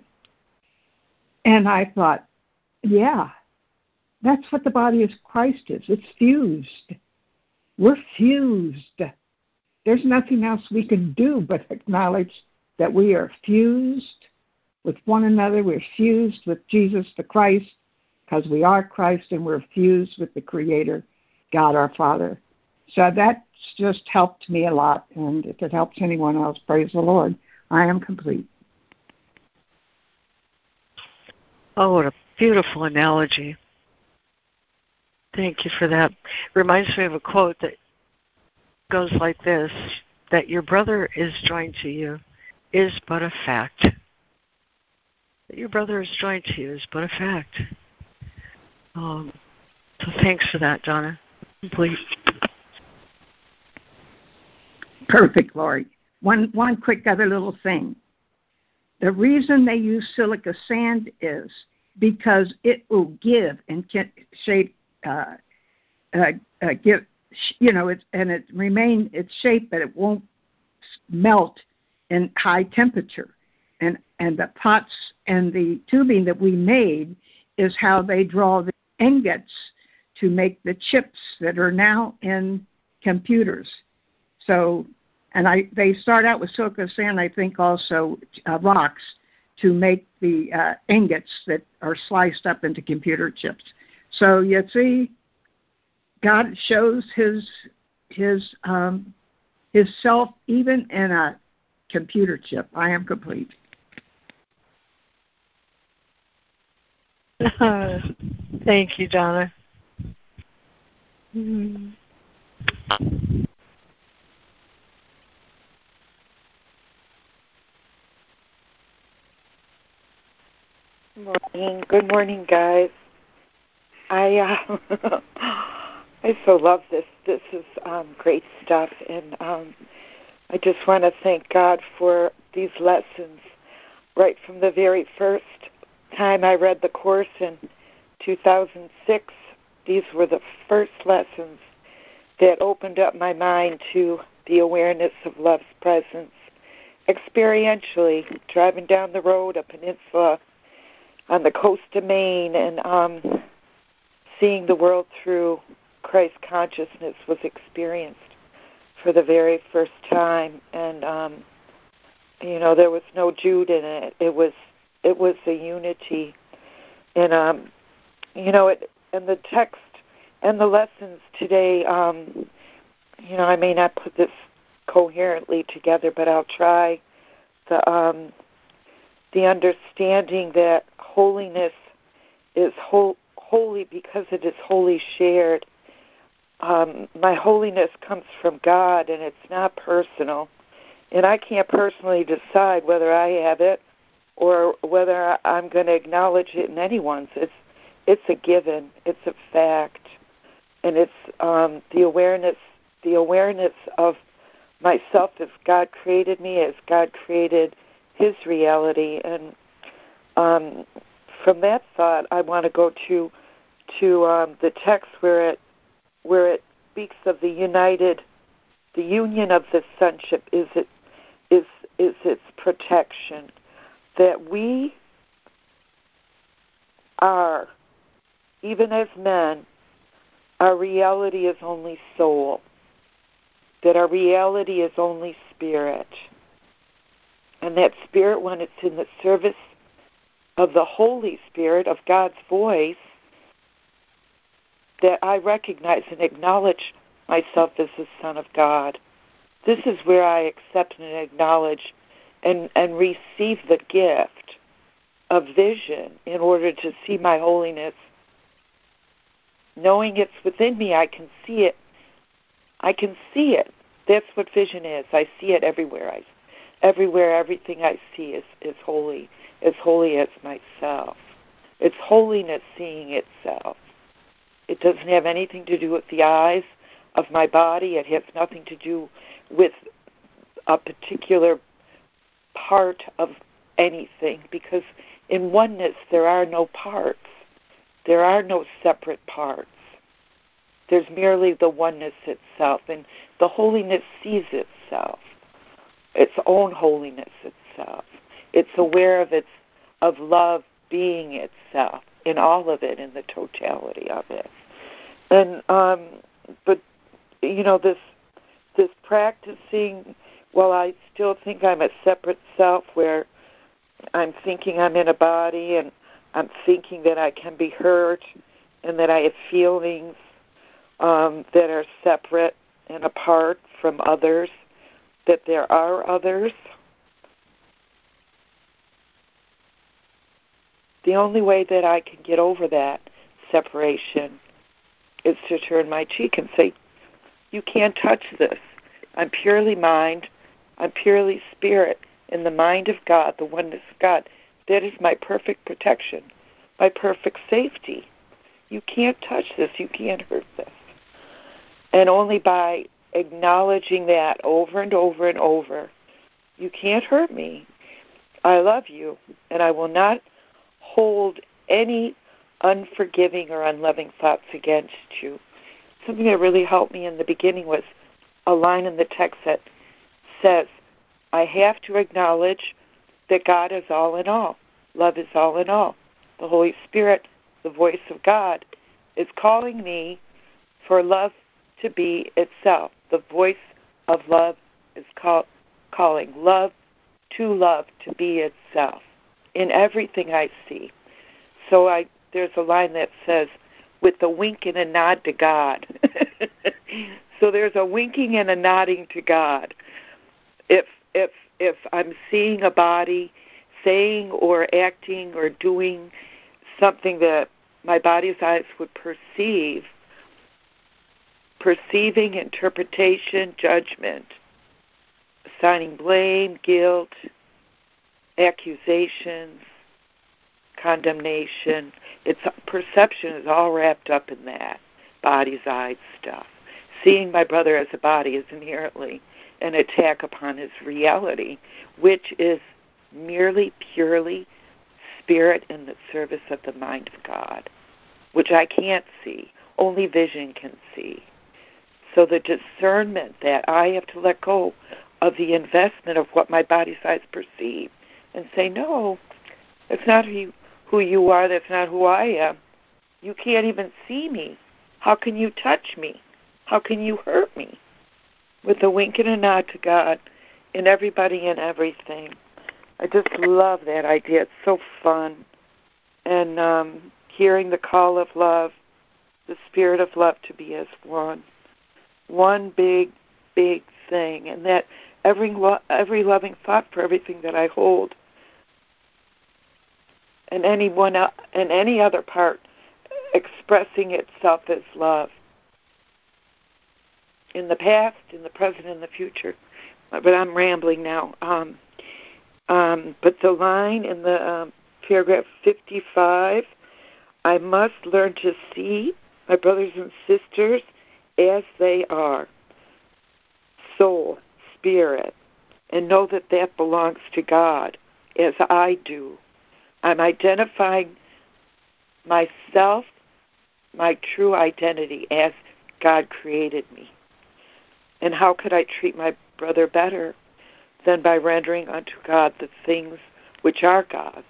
And I thought, yeah, that's what the body of Christ is. It's fused. We're fused. There's nothing else we can do but acknowledge that we are fused with one another. We're fused with Jesus the Christ because we are Christ and we're fused with the Creator, God our Father. So that's just helped me a lot. And if it helps anyone else, praise the Lord. I am complete. Oh, what a beautiful analogy. Thank you for that. Reminds me of a quote that goes like this that your brother is joined to you is but a fact. That your brother is joined to you is but a fact. Um, so thanks for that, Donna. Please. Perfect, Laurie. One one quick other little thing. The reason they use silica sand is because it will give and can shape, uh, uh, give, you know, it, and it remain its shape, but it won't melt in high temperature. And, and the pots and the tubing that we made is how they draw the ingots to make the chips that are now in computers. So, and I they start out with silica sand, I think also uh, rocks to make the uh, ingots that are sliced up into computer chips. So you see, God shows His His um, His self even in a computer chip. I am complete. Thank you, Donna. Mm-hmm. Morning. Good morning, guys. I uh, I so love this. This is um, great stuff, and um, I just want to thank God for these lessons right from the very first time I read the course in 2006. These were the first lessons that opened up my mind to the awareness of love's presence experientially, driving down the road, a peninsula on the coast of Maine, and um, seeing the world through Christ consciousness was experienced for the very first time, and um, you know there was no Jude in it. It was it was a unity, and um, you know it and the text and the lessons today. Um, you know, I may not put this coherently together, but I'll try. The um, the understanding that holiness is whole, holy because it is wholly shared um, my holiness comes from God and it's not personal. And I can't personally decide whether I have it or whether I'm going to acknowledge it in anyone's. It's it's a given. It's a fact, and it's um, the awareness the awareness of myself as God created me, as God created His reality, and um, from that thought, I want to go to to um, the text where it where it speaks of the united, the union of the sonship is it is is its protection. That we are even as men our reality is only soul. That our reality is only spirit. And that spirit when it's in the service of the holy spirit of god's voice that i recognize and acknowledge myself as the son of god this is where I accept and acknowledge and, and receive the gift of vision in order to see my holiness. Knowing it's within me, I can see it. I can see it. That's what vision is. I see it everywhere. I, everywhere, everything I see is, is holy, as holy as myself. It's holiness seeing itself. It doesn't have anything to do with the eyes of my body. It has nothing to do with a particular part of anything because in oneness there are no parts. There are no separate parts. There's merely the oneness itself, and the holiness sees itself, its own holiness itself. It's aware of its of love being itself in all of it, in the totality of it. And um, but you know this this practicing Well, I still think I'm a separate self where I'm thinking I'm in a body and I'm thinking that I can be hurt and that I have feelings um, that are separate and apart from others, that there are others. The only way that I can get over that separation is to turn my cheek and say, you can't touch this. I'm purely mind. I'm purely spirit in the mind of God, the oneness of God. That is my perfect protection, my perfect safety. You can't touch this. You can't hurt this. And only by acknowledging that over and over and over, you can't hurt me. I love you, and I will not hold any unforgiving or unloving thoughts against you something that really helped me in the beginning was a line in the text that says, I have to acknowledge that God is all in all. Love is all in all. The Holy Spirit, the voice of God, is calling me for love to be itself. The voice of love is call, calling love to love to be itself in everything I see. So I there's a line that says, with a wink and a nod to God. so there's a winking and a nodding to God. If if if I'm seeing a body saying or acting or doing something that my body's eyes would perceive, perceiving interpretation, judgment, assigning blame, guilt, accusations, condemnation. It's perception is all wrapped up in that body's eyes stuff. Seeing my brother as a body is inherently an attack upon his reality, which is merely purely spirit in the service of the mind of God, which I can't see. Only vision can see. So the discernment that I have to let go of the investment of what my body's eyes perceive and say, no, that's not who you are. That's not who I am. You can't even see me. How can you touch me? How can you hurt me? With a wink and a nod to God and everybody and everything. I just love that idea. It's so fun. And um, hearing the call of love, the spirit of love to be as one. One big, big thing. And that every, lo- every loving thought for everything that I hold and any one and any other part expressing itself as love in the past, in the present, in the future. But I'm rambling now. Um, um, but the line in the um, paragraph 55 I must learn to see my brothers and sisters as they are soul, spirit, and know that that belongs to God as I do I'm identifying myself, my true identity as God created me. And how could I treat my brother better than by rendering unto God the things which are God's?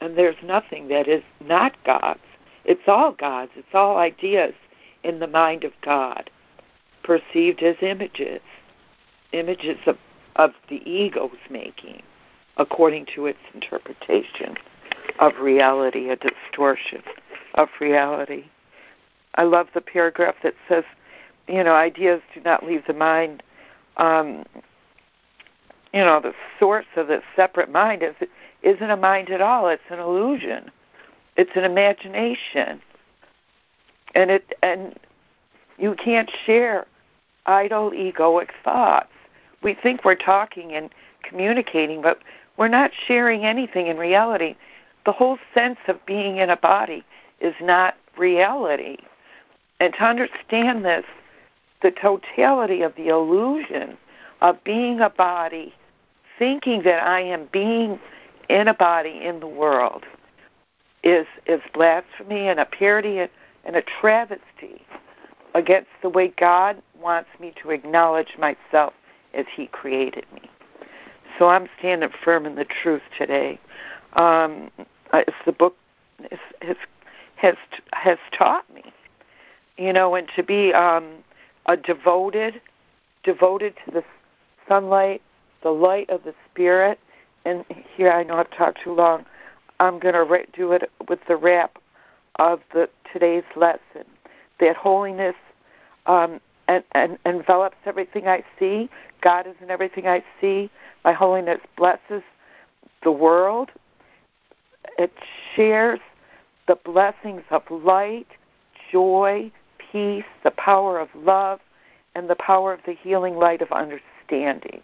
And there's nothing that is not God's. It's all God's. It's all ideas in the mind of God, perceived as images, images of, of the ego's making, according to its interpretation of reality, a distortion of reality. I love the paragraph that says, you know, ideas do not leave the mind. Um, you know, the source of the separate mind is isn't a mind at all. It's an illusion. It's an imagination. And it and you can't share idle egoic thoughts. We think we're talking and communicating, but we're not sharing anything in reality. The whole sense of being in a body is not reality. And to understand this, the totality of the illusion of being a body, thinking that I am being in a body in the world, is is blasphemy and a parody and a travesty against the way God wants me to acknowledge myself as He created me. So I'm standing firm in the truth today. Um, it's the book has has has taught me, you know, and to be um, a devoted, devoted to the sunlight, the light of the Spirit. And here I know I've talked too long. I'm going to do it with the wrap of the today's lesson. That holiness um, and, and envelops everything I see. God is in everything I see. My holiness blesses the world. It shares the blessings of light, joy, peace, the power of love, and the power of the healing light of understanding.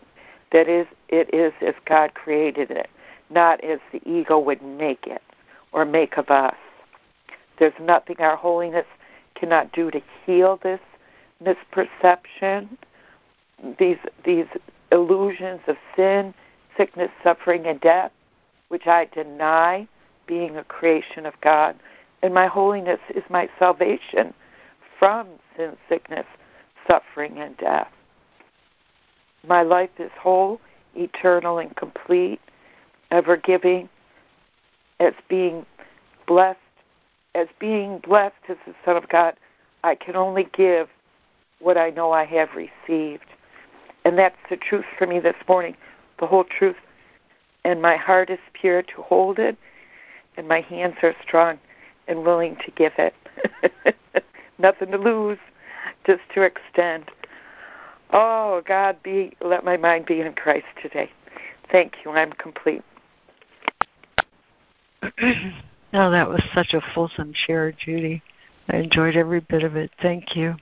That is, it is as God created it, not as the ego would make it or make of us. There's nothing our holiness cannot do to heal this misperception, these these illusions of sin, sickness, suffering, and death, which I deny being a creation of God. And my holiness is my salvation from sin, sickness, suffering, and death. My life is whole, eternal, and complete, ever giving, as being blessed, as being blessed as the Son of God. I can only give what I know I have received. And that's the truth for me this morning, the whole truth. And my heart is pure to hold it, and my hands are strong and willing to give it. Nothing to lose, just to extend. Oh, God, be let my mind be in Christ today. Thank you. I'm complete. oh, that was such a fulsome share, Judy. I enjoyed every bit of it. Thank you.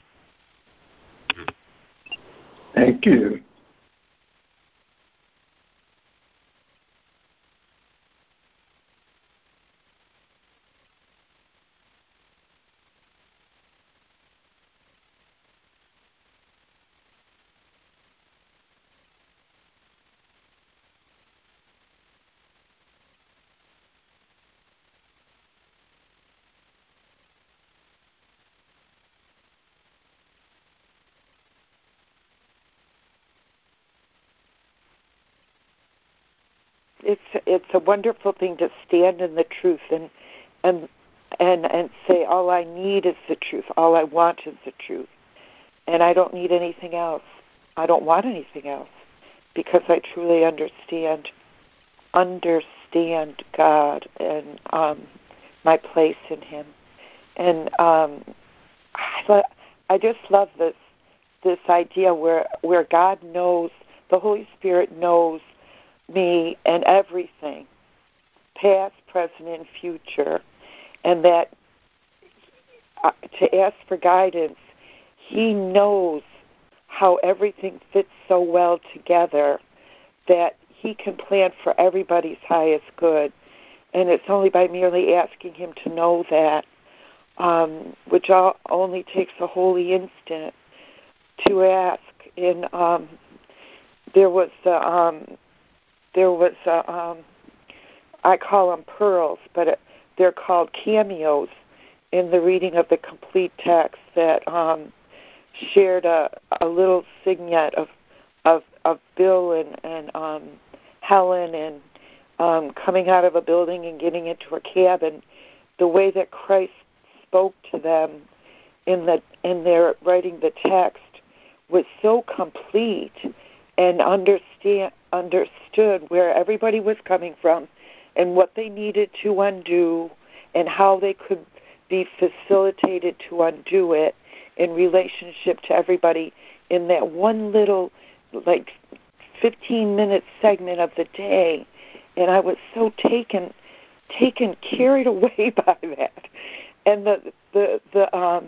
Thank you. it's it's a wonderful thing to stand in the truth and and and and say all I need is the truth, all I want is the truth, and I don't need anything else. I don't want anything else because I truly understand understand God and um, my place in Him, and um, I, I just love this this idea where where God knows the Holy Spirit knows me and everything, past, present, and future, and that uh, to ask for guidance, He knows how everything fits so well together that He can plan for everybody's highest good. And it's only by merely asking Him to know that, um, which all, only takes a holy instant to ask. And um, there was the um, there was a, um, I call them pearls, but it, they're called cameos in the reading of the complete text that um, shared a, a little vignette of of of Bill and and um, Helen and um, coming out of a building and getting into a cabin, the way that Christ spoke to them in the in their writing the text was so complete and understand understood where everybody was coming from and what they needed to undo and how they could be facilitated to undo it in relationship to everybody in that one little like 15 minute segment of the day. And I was so taken taken carried away by that. And the the the um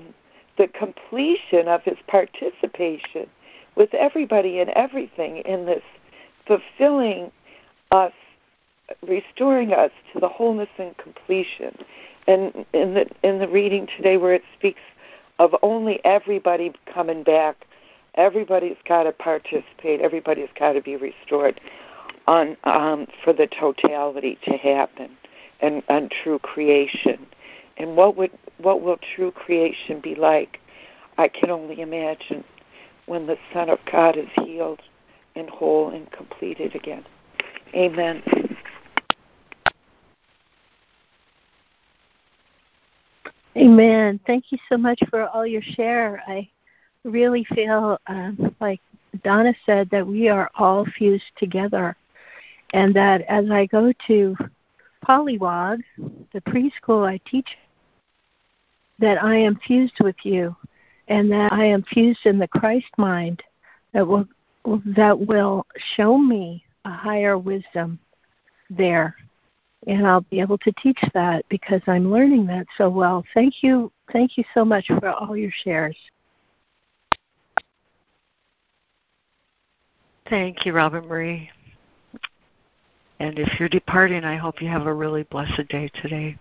the completion of his participation with everybody and everything in this fulfilling us restoring us to the wholeness and completion. And in the in the reading today where it speaks of only everybody coming back everybody's got to participate everybody's got to be restored on um, for the totality to happen and on true creation. And what would what will true creation be like? I can only imagine when the son of god is healed and whole and completed again amen Amen. Thank you so much for all your share. I really feel um, like Donna said that we are all fused together, and that as I go to Polywog, the preschool I teach, that I am fused with you, and that I am fused in the Christ mind that will that will show me a higher wisdom there and I'll be able to teach that because I'm learning that so well. Thank you. Thank you so much for all your shares. Thank you, Robert Marie. And if you're departing, I hope you have a really blessed day today.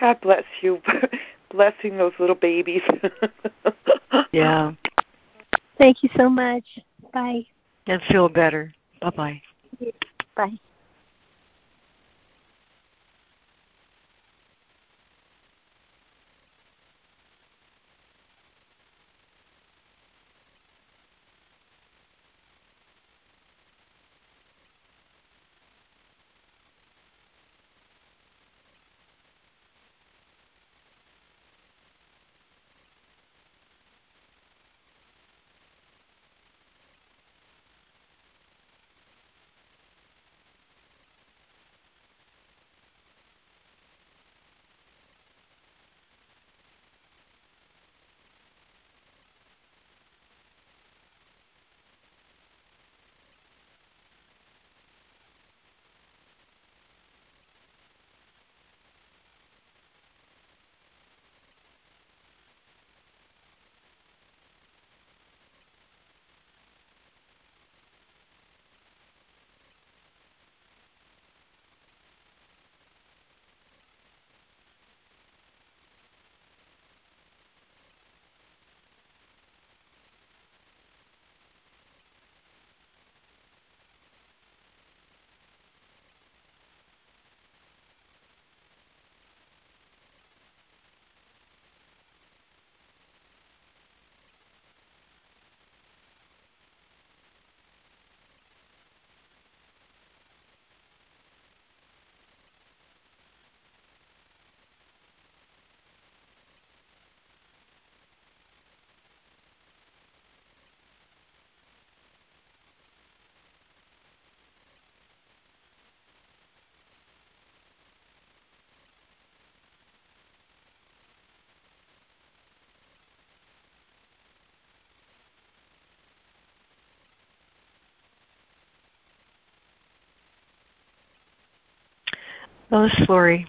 God bless you. Blessing those little babies. yeah. Thank you so much. Bye. And feel better. Bye-bye. Bye. This Laurie.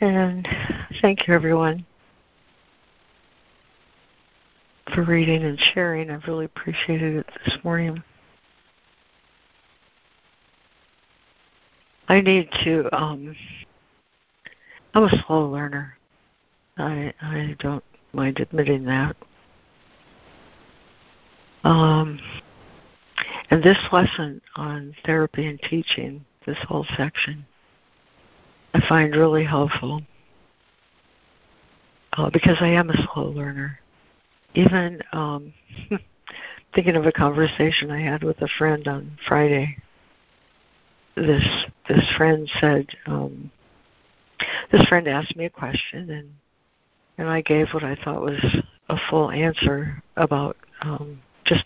And thank you, everyone, for reading and sharing. I've really appreciated it this morning. I need to. Um, I'm a slow learner. I I don't mind admitting that. Um, and this lesson on therapy and teaching this whole section I find really helpful. uh, because I am a slow learner. Even um, thinking of a conversation I had with a friend on Friday. This this friend said, um, this friend asked me a question, and and I gave what I thought was a full answer about um, just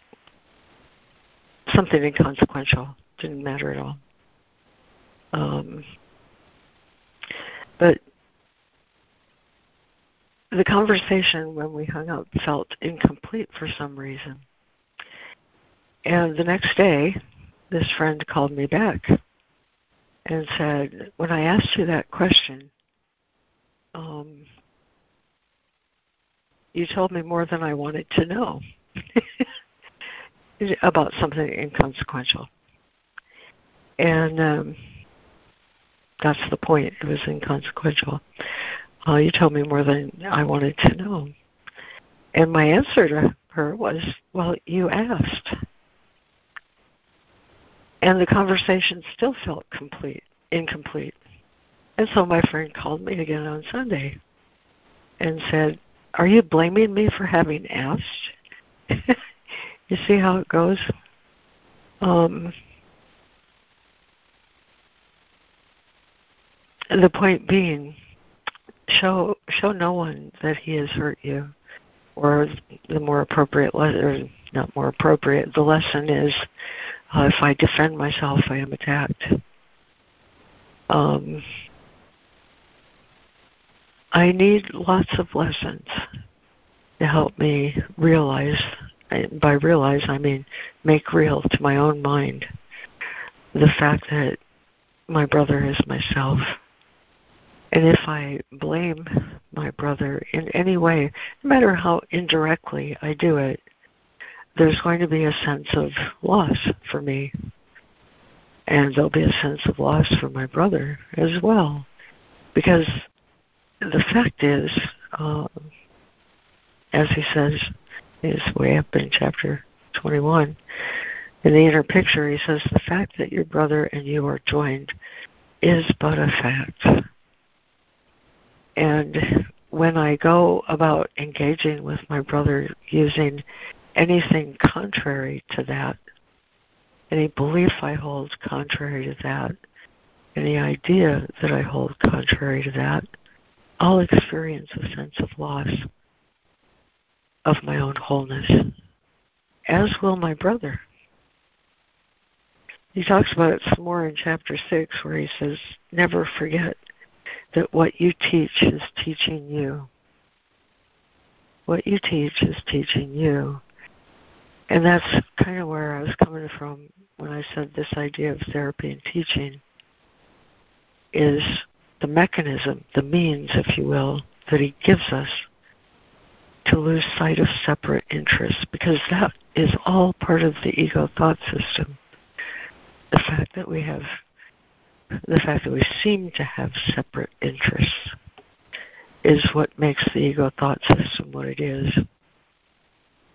something inconsequential. Didn't matter at all. Um, but the conversation when we hung up felt incomplete for some reason. And the next day, this friend called me back and said, When I asked you that question, um, you told me more than I wanted to know about something inconsequential. And um, that's the point. It was inconsequential. Uh, you told me more than I wanted to know. And my answer to her was, Well, you asked. And the conversation still felt complete, incomplete. And so my friend called me again on Sunday and said, Are you blaming me for having asked? you see how it goes? Um, the point being, show show no one that he has hurt you, or the more appropriate, or not more appropriate. The lesson is, uh, if I defend myself, I am attacked. Um, I need lots of lessons to help me realize. By realize, I mean make real to my own mind the fact that my brother is myself. And if I blame my brother in any way, no matter how indirectly I do it, there's going to be a sense of loss for me. And there'll be a sense of loss for my brother as well. Because the fact is, uh, as he says, is way up in chapter 21, in the inner picture, he says, the fact that your brother and you are joined is but a fact. And when I go about engaging with my brother using anything contrary to that, any belief I hold contrary to that, any idea that I hold contrary to that, I'll experience a sense of loss of my own wholeness, as will my brother. He talks about it some more in chapter 6, where he says, Never forget that what you teach is teaching you. What you teach is teaching you. And that's kind of where I was coming from when I said this idea of therapy and teaching is the mechanism, the means, if you will, that he gives us to lose sight of separate interests because that is all part of the ego thought system. The fact that we have the fact that we seem to have separate interests is what makes the ego thought system what it is.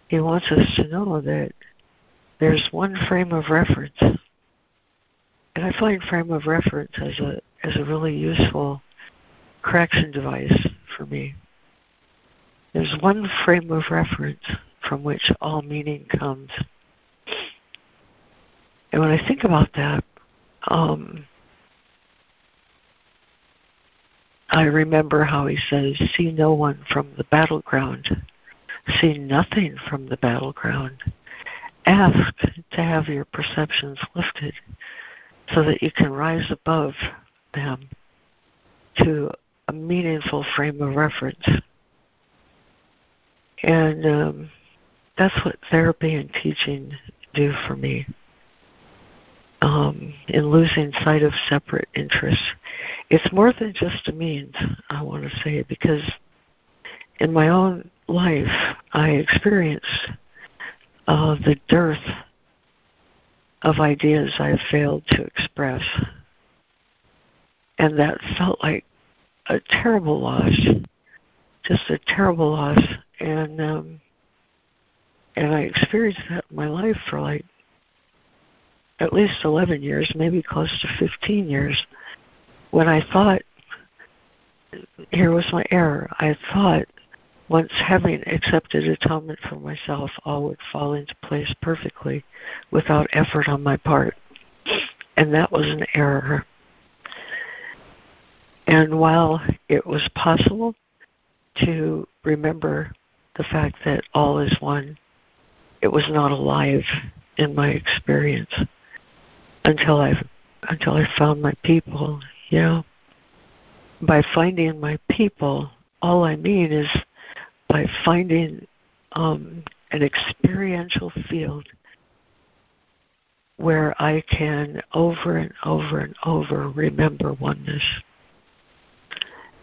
He wants us to know that there's one frame of reference. And I find frame of reference as a as a really useful correction device for me. There's one frame of reference from which all meaning comes. And when I think about that, um, I remember how he says, See no one from the battleground, see nothing from the battleground. Ask to have your perceptions lifted so that you can rise above them to a meaningful frame of reference. And um, that's what therapy and teaching do for me um, in losing sight of separate interests. It's more than just a means, I want to say, because in my own life, I experienced uh, the dearth of ideas I failed to express. And that felt like a terrible loss, just a terrible loss. And um, and I experienced that in my life for like at least 11 years, maybe close to 15 years, when I thought, here was my error. I thought once having accepted atonement for myself, all would fall into place perfectly without effort on my part. And that was an error. And while it was possible to remember the fact that all is one, it was not alive in my experience until I until I found my people, you know. By finding my people, all I mean is by finding um, an experiential field where I can over and over and over remember oneness.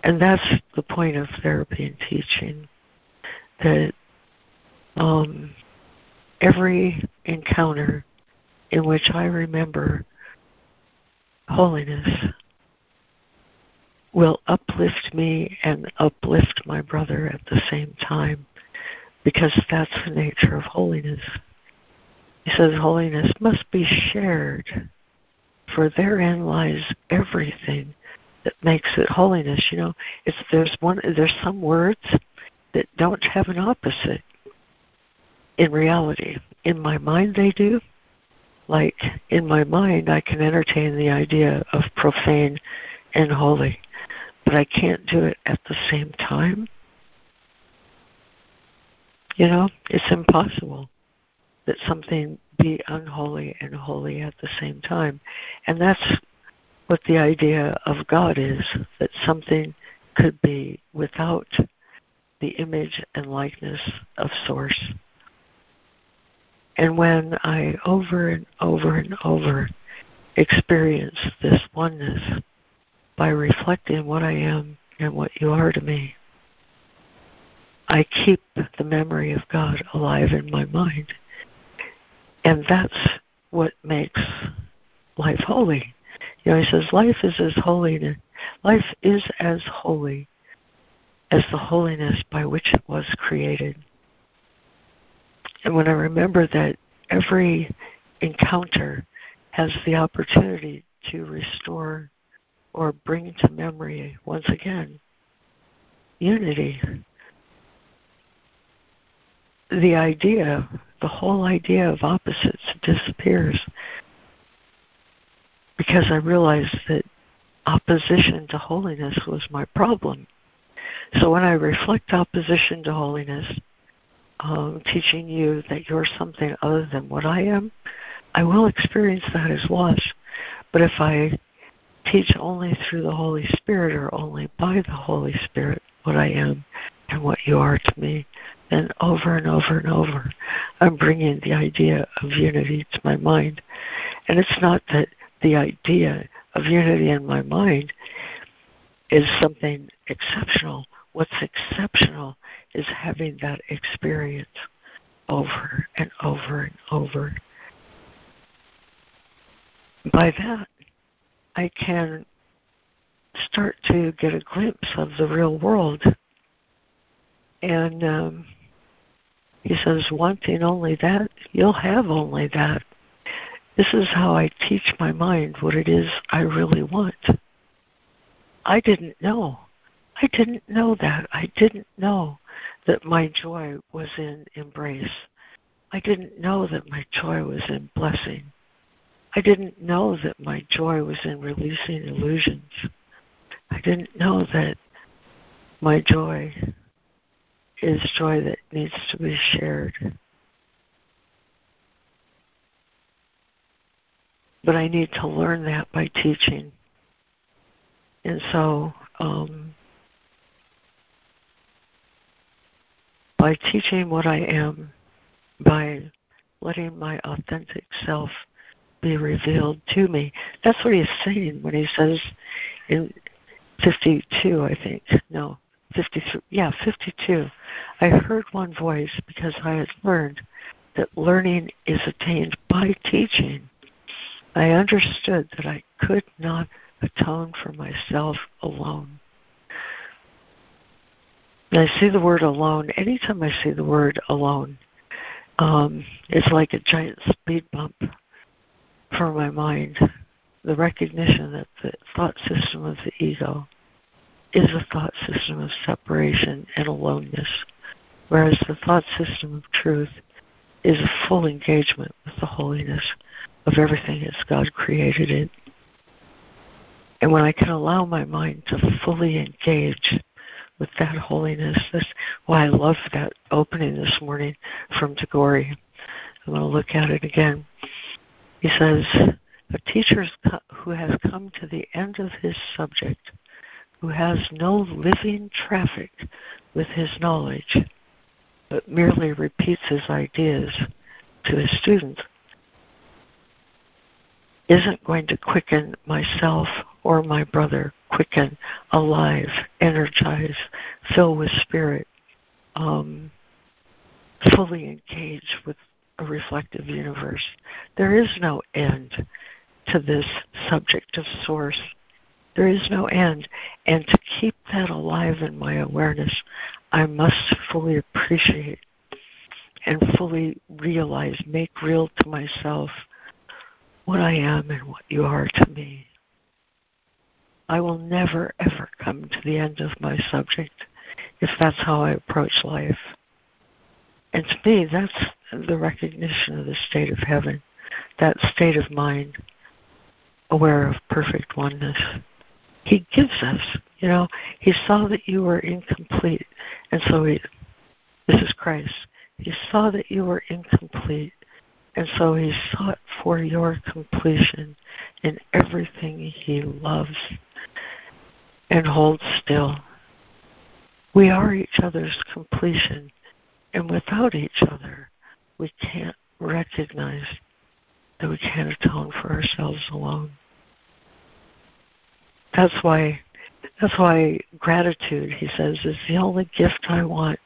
And that's the point of therapy and teaching. That um, every encounter in which I remember holiness will uplift me and uplift my brother at the same time because that's the nature of holiness. He says holiness must be shared, for therein lies everything that makes it holiness. You know, it's there's one there's some words that don't have an opposite in reality. In my mind they do. Like in my mind I can entertain the idea of profane and holy but I can't do it at the same time. You know, it's impossible that something be unholy and holy at the same time. And that's what the idea of God is that something could be without the image and likeness of Source. And when I over and over and over experience this oneness, by reflecting what I am and what you are to me, I keep the memory of God alive in my mind. And that's what makes life holy. You know, he says life is as holy life is as holy as the holiness by which it was created. And when I remember that every encounter has the opportunity to restore or bring to memory once again unity. The idea, the whole idea of opposites disappears because I realized that opposition to holiness was my problem. So when I reflect opposition to holiness, um, teaching you that you're something other than what I am, I will experience that as loss. But if I teach only through the Holy Spirit or only by the Holy Spirit what I am and what you are to me, then over and over and over, I'm bringing the idea of unity to my mind. And it's not that the idea of unity in my mind is something exceptional. What's exceptional is having that experience over and over and over. By that, I can start to get a glimpse of the real world. And um, he says, wanting only that, you'll have only that. This is how I teach my mind what it is I really want. I didn't know. I didn't know that. I didn't know that my joy was in embrace. I didn't know that my joy was in blessing. I didn't know that my joy was in releasing illusions. I didn't know that my joy is joy that needs to be shared. But I need to learn that by teaching. And so, um, by teaching what I am, by letting my authentic self be revealed to me. That's what he's saying when he says in 52, I think. No, 53. Yeah, 52. I heard one voice because I had learned that learning is attained by teaching. I understood that I could not atone for myself alone. And I see the word alone. Anytime I see the word alone, um, it's like a giant speed bump for my mind the recognition that the thought system of the ego is a thought system of separation and aloneness. whereas the thought system of truth is a full engagement with the holiness of everything as God created it. And when I can allow my mind to fully engage with that holiness, that's why I love that opening this morning from Tagore. I'm going to look at it again. He says, A teacher who has come to the end of his subject, who has no living traffic with his knowledge, but merely repeats his ideas to his students, isn't going to quicken myself or my brother, quicken, alive, energize, fill with spirit, um, fully engage with a reflective universe. There is no end to this subject of source. There is no end. And to keep that alive in my awareness, I must fully appreciate and fully realize, make real to myself what I am and what you are to me. I will never, ever come to the end of my subject if that's how I approach life. And to me, that's the recognition of the state of heaven, that state of mind, aware of perfect oneness. He gives us, you know, he saw that you were incomplete, and so he, this is Christ. He saw that you were incomplete, and so he sought for your completion in everything he loves and hold still. We are each other's completion, and without each other, we can't recognize that we can't atone for ourselves alone. That's why that's why gratitude, he says, is the only gift I want.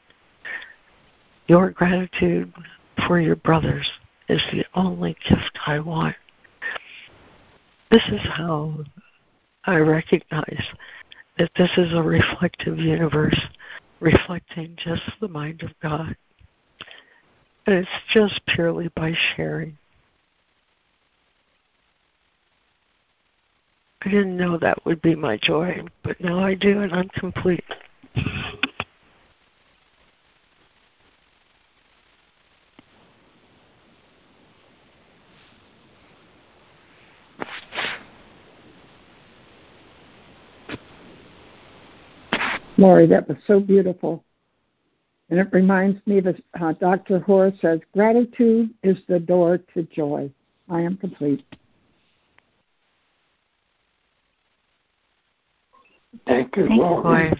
Your gratitude for your brothers is the only gift I want. This is how I recognize that this is a reflective universe reflecting just the mind of God. And it's just purely by sharing. I didn't know that would be my joy, but now I do, and I'm complete. Laurie, that was so beautiful. And it reminds me that uh, Dr. Horace says, gratitude is the door to joy. I am complete. Thank you, Laurie.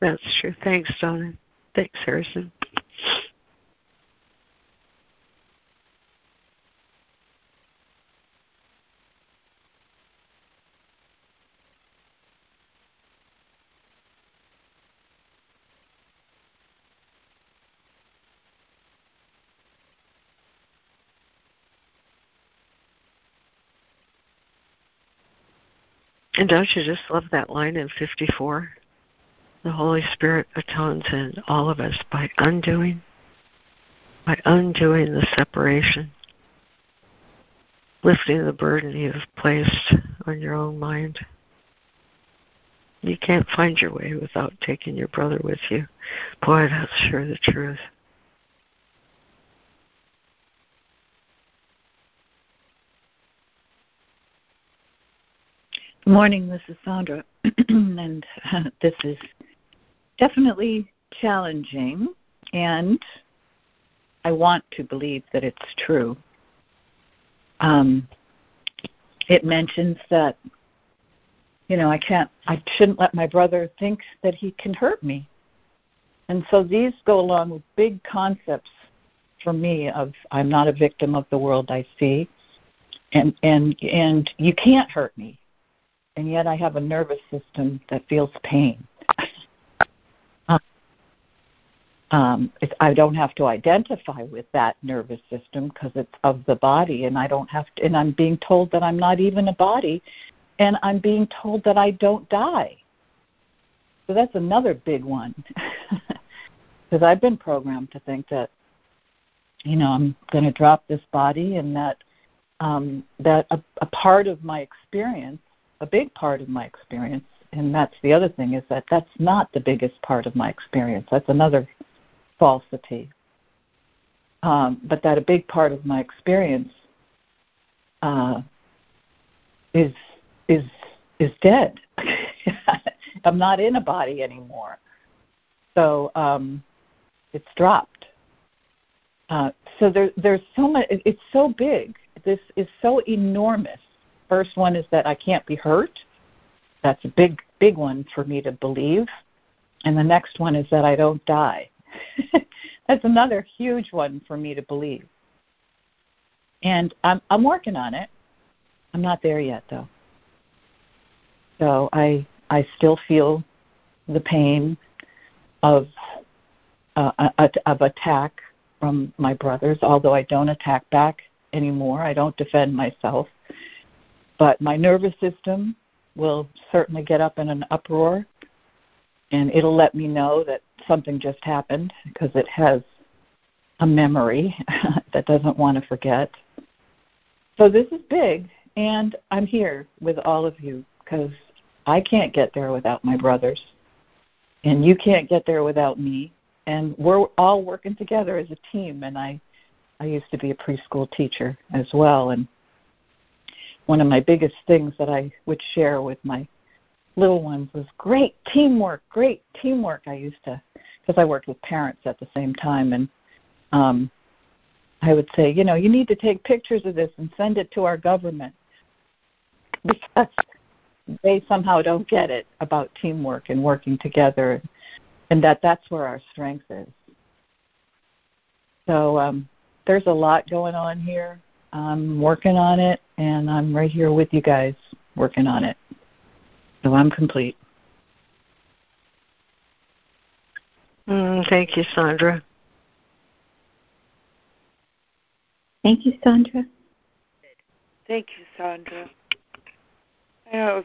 That's true. Thanks, Donna. Thanks, Harrison. And don't you just love that line in 54? The Holy Spirit atones in all of us by undoing, by undoing the separation, lifting the burden you've placed on your own mind. You can't find your way without taking your brother with you. Boy, that's sure the truth. Morning, this is Sandra, and uh, this is definitely challenging, and I want to believe that it's true. Um, it mentions that, you know, I can't, I shouldn't let my brother think that he can hurt me. And so these go along with big concepts for me of I'm not a victim of the world I see, and and and you can't hurt me and yet I have a nervous system that feels pain. um, it's, I don't have to identify with that nervous system because it's of the body, and I don't have to. And I'm being told that I'm not even a body, and I'm being told that I don't die. So that's another big one, because I've been programmed to think that, you know, I'm going to drop this body, and that um, that a, a part of my experience a big part of my experience and that's the other thing is that that's not the biggest part of my experience. That's another falsity. Um, but that a big part of my experience uh, is is is dead. I'm not in a body anymore, so um, it's dropped. Uh, so there, there's so much. It's so big. This is so enormous. First one is that I can't be hurt. That's a big, big one for me to believe. And the next one is that I don't die. That's another huge one for me to believe. And I'm I'm working on it. I'm not there yet though. So I I still feel the pain of uh, of attack from my brothers, although I don't attack back anymore. I don't defend myself. But my nervous system will certainly get up in an uproar and it'll let me know that something just happened because it has a memory that doesn't want to forget. So this is big, and I'm here with all of you because I can't get there without my brothers, and you can't get there without me, and we're all working together as a team. And I, I used to be a preschool teacher as well, and one of my biggest things that I would share with my little ones was great teamwork, great teamwork. I used to, because I worked with parents at the same time, and um, I would say, you know, you need to take pictures of this and send it to our government because they somehow don't get it about teamwork and working together, and that that's where our strength is. So um, there's a lot going on here. I'm working on it, and I'm right here with you guys working on it. So I'm complete. Mm, thank you, Sandra. Thank you, Sandra. Thank you, Sandra. I know,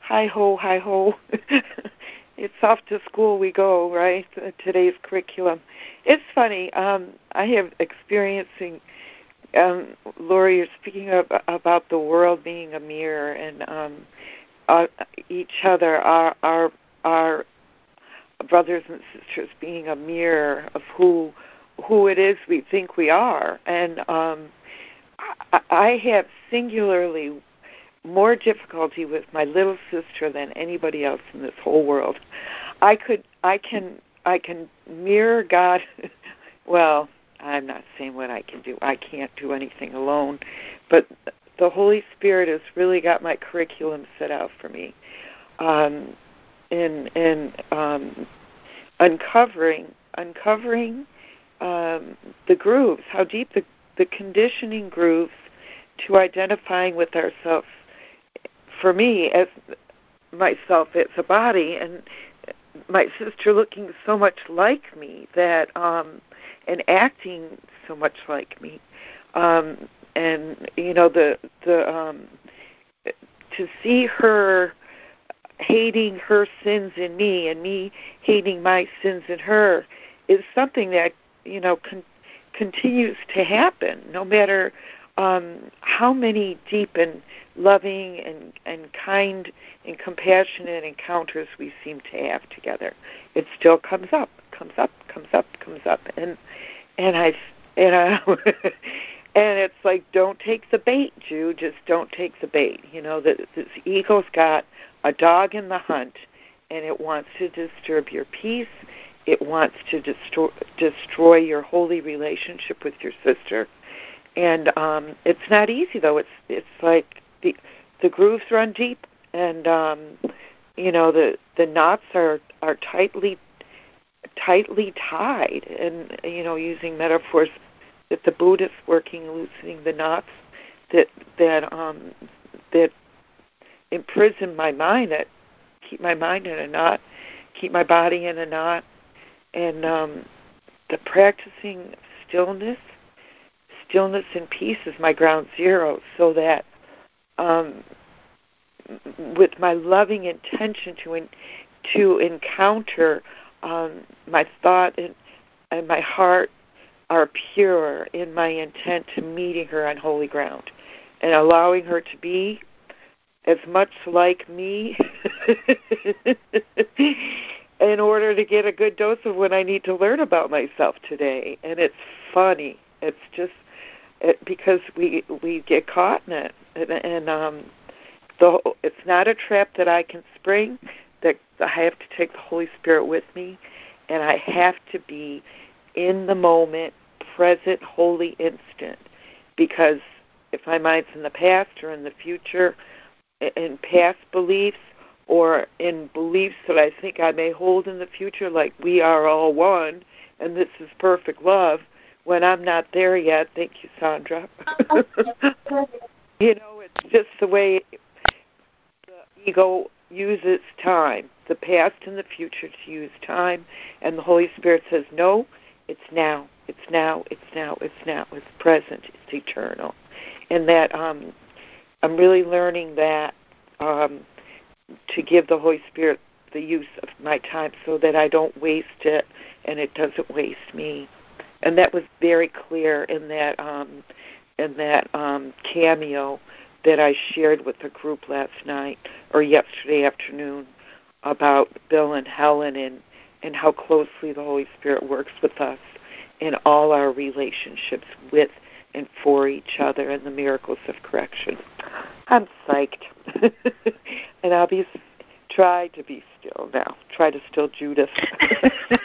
hi ho, hi ho. it's off to school we go, right? Today's curriculum. It's funny. Um, I have experiencing. Um, Laurie, you're speaking of, about the world being a mirror, and um, uh, each other, our our our brothers and sisters, being a mirror of who who it is we think we are, and um, I, I have singularly more difficulty with my little sister than anybody else in this whole world. I could I can I can mirror God well, I'm not saying what I can do. I can't do anything alone, but the Holy Spirit has really got my curriculum set out for me, um, in in um, uncovering uncovering um, the grooves, how deep the the conditioning grooves to identifying with ourselves. For me, as myself, it's a body, and my sister looking so much like me that um, and acting so much like me. Um, and you know the the um to see her hating her sins in me and me hating my sins in her is something that you know con- continues to happen no matter um how many deep and loving and and kind and compassionate encounters we seem to have together. It still comes up comes up comes up comes up and and i and i and it's like don't take the bait jew just don't take the bait. You know that this ego's got a dog in the hunt and it wants to disturb your peace. It wants to destroy destroy your holy relationship with your sister. And um it's not easy though. It's it's like the the grooves run deep and um you know the the knots are are tightly tightly tied and you know using metaphors that the Buddhists working loosening the knots that that um that imprison my mind that keep my mind in a knot, keep my body in a knot, and um, the practicing stillness, stillness and peace is my ground zero, so that um, with my loving intention to in, to encounter um, my thought and, and my heart are pure in my intent to meeting her on holy ground and allowing her to be as much like me in order to get a good dose of what I need to learn about myself today. And it's funny. It's just it, because we we get caught in it, and, and um, the it's not a trap that I can spring. That I have to take the Holy Spirit with me, and I have to be in the moment, present, holy instant, because if my mind's in the past or in the future, in past beliefs or in beliefs that I think I may hold in the future, like we are all one and this is perfect love, when I'm not there yet, thank you, Sandra. you know, it's just the way the ego uses time, the past and the future to use time, and the Holy Spirit says, no, it's now, it's now, it's now, it's now, it's present, it's eternal. And that um, I'm really learning that um, to give the Holy Spirit the use of my time so that I don't waste it and it doesn't waste me. And that was very clear in that um, in that um, cameo that I shared with the group last night or yesterday afternoon about Bill and Helen and and how closely the Holy Spirit works with us in all our relationships with and for each other and the miracles of correction. I'm psyched. and I'll be try to be still now. Try to still Judith.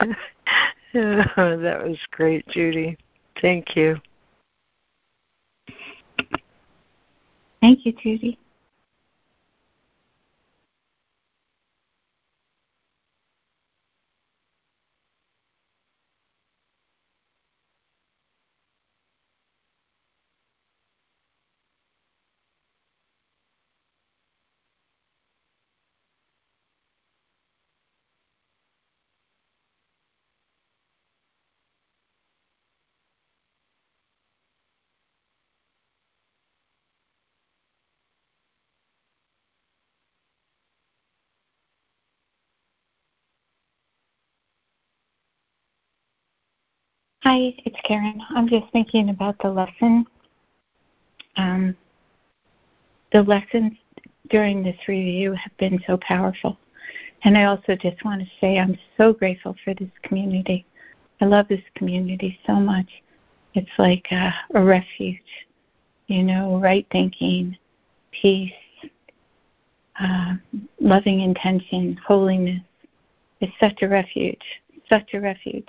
oh, that was great, Judy. Thank you. Thank you, Judy. Hi, it's Karen. I'm just thinking about the lesson. Um, the lessons during this review have been so powerful. And I also just want to say I'm so grateful for this community. I love this community so much. It's like a, a refuge, you know, right thinking, peace, uh, loving intention, holiness. It's such a refuge, such a refuge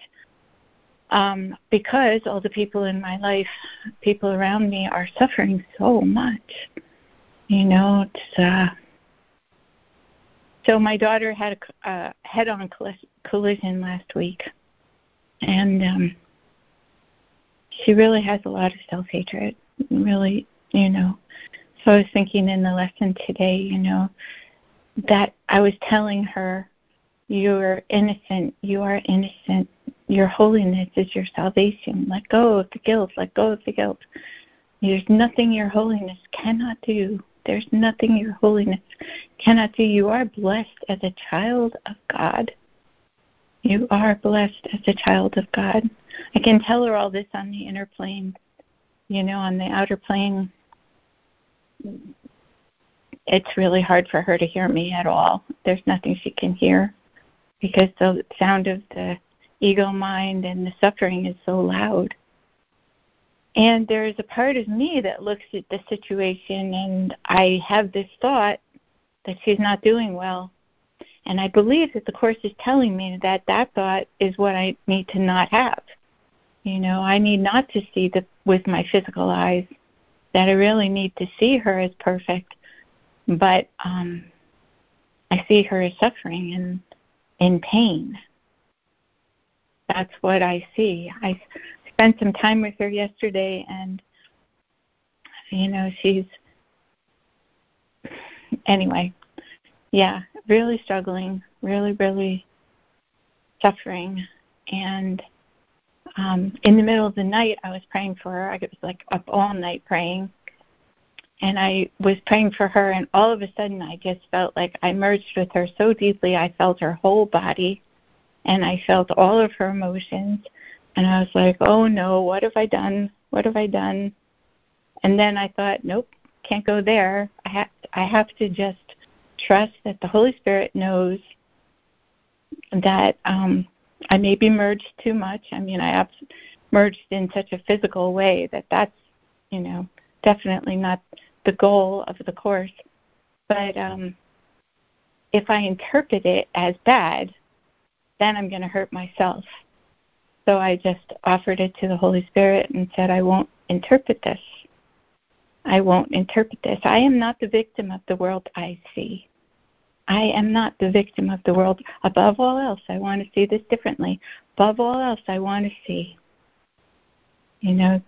um, because all the people in my life, people around me, are suffering so much. You know, it's. Uh, so my daughter had a uh, head-on collision last week, and um, she really has a lot of self-hatred. Really, you know. So I was thinking in the lesson today, you know, that I was telling her, "You're innocent. You are innocent your holiness is your salvation. Let go of the guilt. Let go of the guilt. There's nothing your holiness cannot do. There's nothing your holiness cannot do. You are blessed as a child of God. You are blessed as a child of God. I can tell her all this on the inner plane. You know, on the outer plane, it's really hard for her to hear me at all. There's nothing she can hear because the sound of the ego mind and the suffering is so loud. And there is a part of me that looks at the situation and I have this thought that she's not doing well. And I believe that the Course is telling me that that thought is what I need to not have. You know, I need not to see the, with my physical eyes, that I really need to see her as perfect. But um, I see her as suffering and in pain that's what I see. I spent some time with her yesterday, and you know, she's anyway, yeah, really struggling, really, really suffering, and um, in the middle of the night, I was praying for her. I was like up all night praying, and I was praying for her, and all of a sudden, I just felt like I merged with her so deeply. I felt her whole body and I felt all of her emotions and I was like, "Oh no, what have I done? What have I done?" And then I thought, "Nope, can't go there. I ha- I have to just trust that the Holy Spirit knows that um, I may be merged too much. I mean, I have merged in such a physical way that that's, you know, definitely not the goal of the course. But um, if I interpret it as bad, then I'm going to hurt myself. So I just offered it to the Holy Spirit and said, I won't interpret this. I won't interpret this. I am not the victim of the world I see. I am not the victim of the world. Above all else, I want to see this differently. Above all else, I want to see, you know,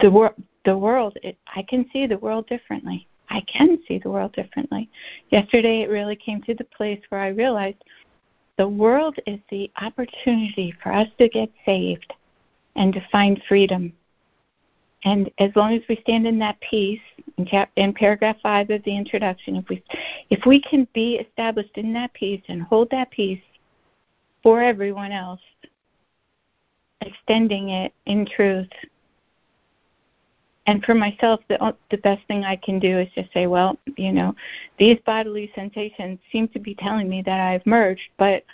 the world. The world. It, I can see the world differently. I can see the world differently. Yesterday, it really came to the place where I realized the world is the opportunity for us to get saved and to find freedom. And as long as we stand in that peace, in, chap- in paragraph five of the introduction, if we if we can be established in that peace and hold that peace for everyone else, extending it in truth, and for myself, the the best thing I can do is just say, well, you know, these bodily sensations seem to be telling me that I've merged, but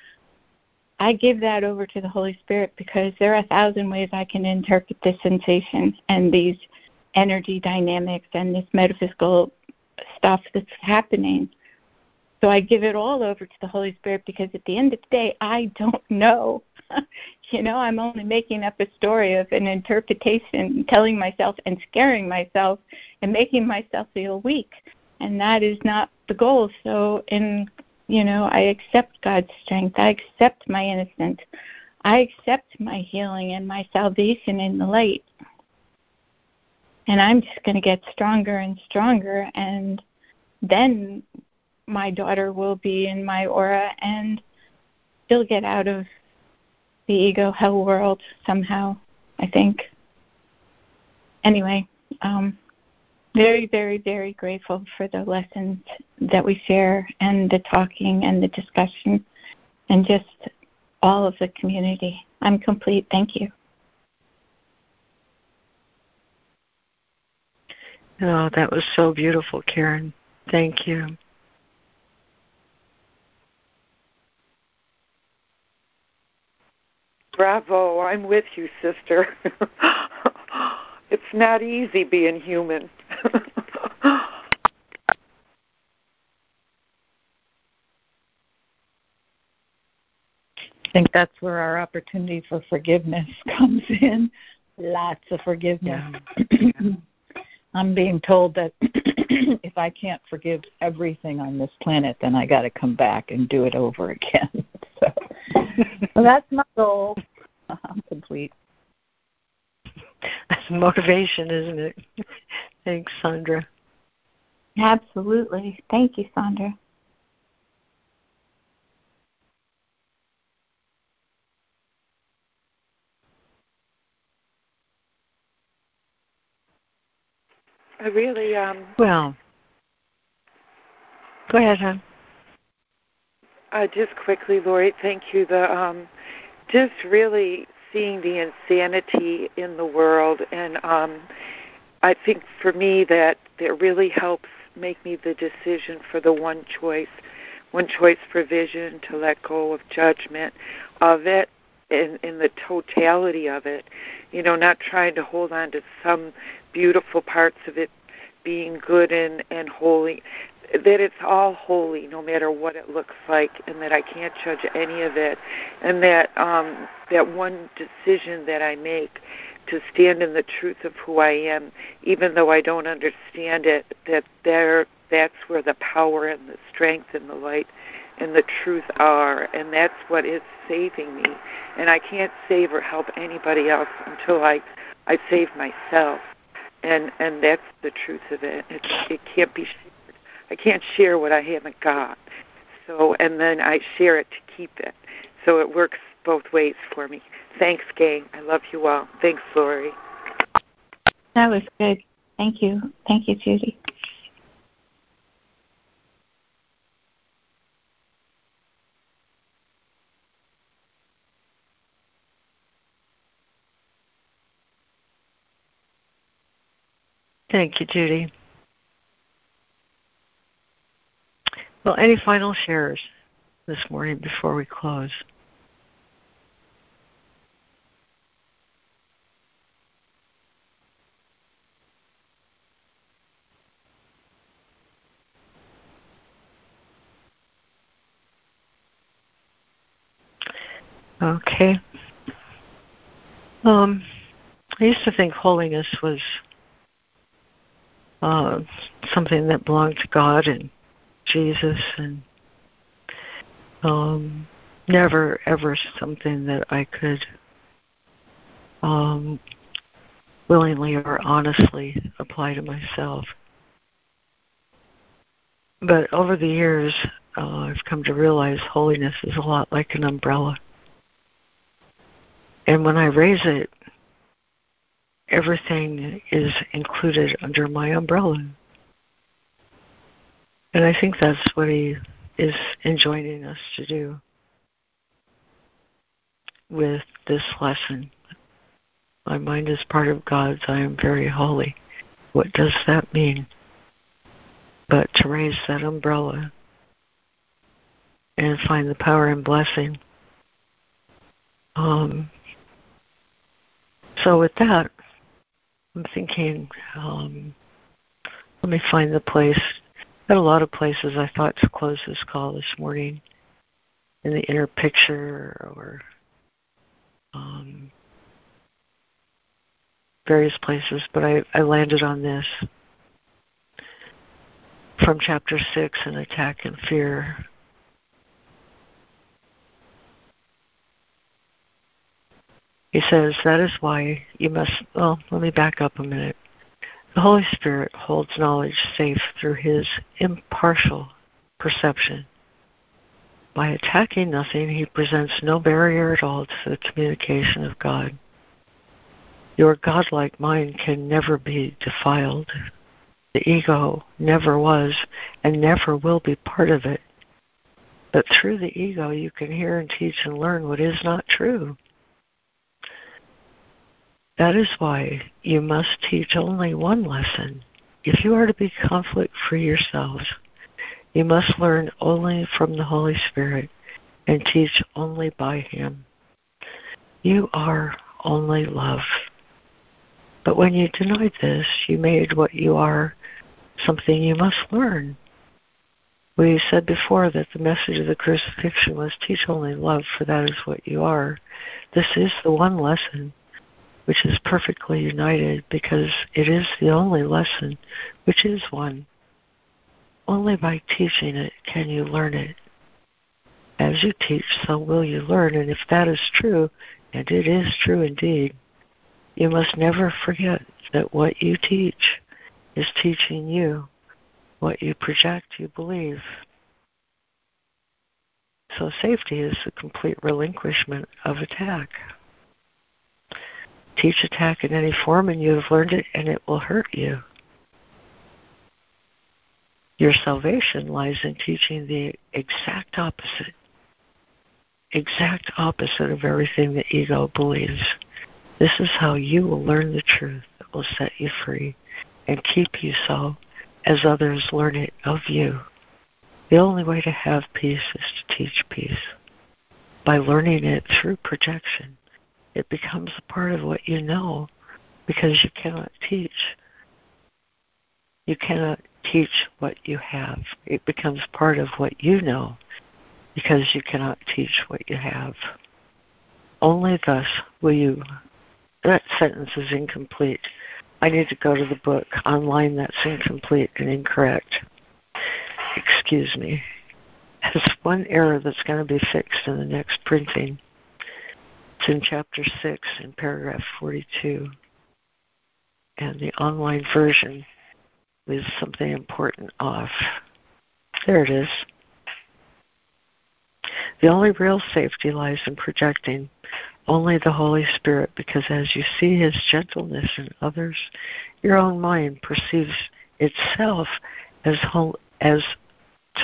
I give that over to the Holy Spirit because there are a thousand ways I can interpret this sensation and these energy dynamics and this metaphysical stuff that's happening. So I give it all over to the Holy Spirit because at the end of the day, I don't know. you know, I'm only making up a story of an interpretation, telling myself and scaring myself and making myself feel weak. And that is not the goal. So, in, you know, I accept God's strength. I accept my innocence. I accept my healing and my salvation in the light. And I'm just going to get stronger and stronger. And then my daughter will be in my aura and she'll get out of the ego hell world somehow, I think. Anyway, um, very, very, very grateful for the lessons that we share and the talking and the discussion and just all of the community. I'm complete. Thank you. Oh, that was so beautiful, Karen. Thank you. Bravo, I'm with you, sister. it's not easy being human. I think that's where our opportunity for forgiveness comes in. Lots of forgiveness. Yeah. I'm being told that if I can't forgive everything on this planet, then I got to come back and do it over again. so, so that's my goal. I'm complete. That's motivation, isn't it? Thanks, Sandra. Absolutely. Thank you, Sandra. I really um well go ahead, hon. Uh, just quickly, Laurie, thank you. The um, just really seeing the insanity in the world, and um, I think for me that that really helps make me the decision for the one choice, one choice for vision to let go of judgment of it in in the totality of it. You know, not trying to hold on to some beautiful parts of it being good and and holy that it's all holy no matter what it looks like and that I can't judge any of it and that um that one decision that I make to stand in the truth of who I am even though I don't understand it that there that's where the power and the strength and the light and the truth are and that's what is saving me. And I can't save or help anybody else until I I save myself. And and that's the truth of it. It, it can't be I can't share what I haven't got. So, and then I share it to keep it. So it works both ways for me. Thanks, gang. I love you all. Thanks, Laurie. That was good. Thank you. Thank you, Judy. Thank you, Judy. Well, any final shares this morning before we close? Okay. Um, I used to think holiness was uh, something that belonged to God and Jesus, and um, never ever something that I could um, willingly or honestly apply to myself. But over the years, uh, I've come to realize holiness is a lot like an umbrella. And when I raise it, everything is included under my umbrella. And I think that's what he is enjoining us to do with this lesson. My mind is part of God's. I am very holy. What does that mean? But to raise that umbrella and find the power and blessing. Um, so with that, I'm thinking, um, let me find the place. Had a lot of places I thought to close this call this morning in the inner picture or um, various places, but I, I landed on this from chapter 6 in Attack and Fear. He says, That is why you must, well, let me back up a minute. The Holy Spirit holds knowledge safe through his impartial perception. By attacking nothing, he presents no barrier at all to the communication of God. Your godlike mind can never be defiled. The ego never was and never will be part of it. But through the ego, you can hear and teach and learn what is not true. That is why you must teach only one lesson. If you are to be conflict free yourselves, you must learn only from the Holy Spirit and teach only by Him. You are only love. But when you denied this, you made what you are something you must learn. We said before that the message of the crucifixion was teach only love, for that is what you are. This is the one lesson which is perfectly united because it is the only lesson which is one. Only by teaching it can you learn it. As you teach, so will you learn, and if that is true, and it is true indeed, you must never forget that what you teach is teaching you. What you project, you believe. So safety is the complete relinquishment of attack teach attack in any form and you have learned it and it will hurt you. Your salvation lies in teaching the exact opposite, exact opposite of everything the ego believes. This is how you will learn the truth that will set you free and keep you so as others learn it of you. The only way to have peace is to teach peace by learning it through projection it becomes a part of what you know because you cannot teach. You cannot teach what you have. It becomes part of what you know because you cannot teach what you have. Only thus will you. That sentence is incomplete. I need to go to the book. Online, that's incomplete and incorrect. Excuse me. There's one error that's going to be fixed in the next printing. It's in chapter 6 in paragraph 42. And the online version is something important off. There it is. The only real safety lies in projecting only the Holy Spirit because as you see His gentleness in others, your own mind perceives itself as, as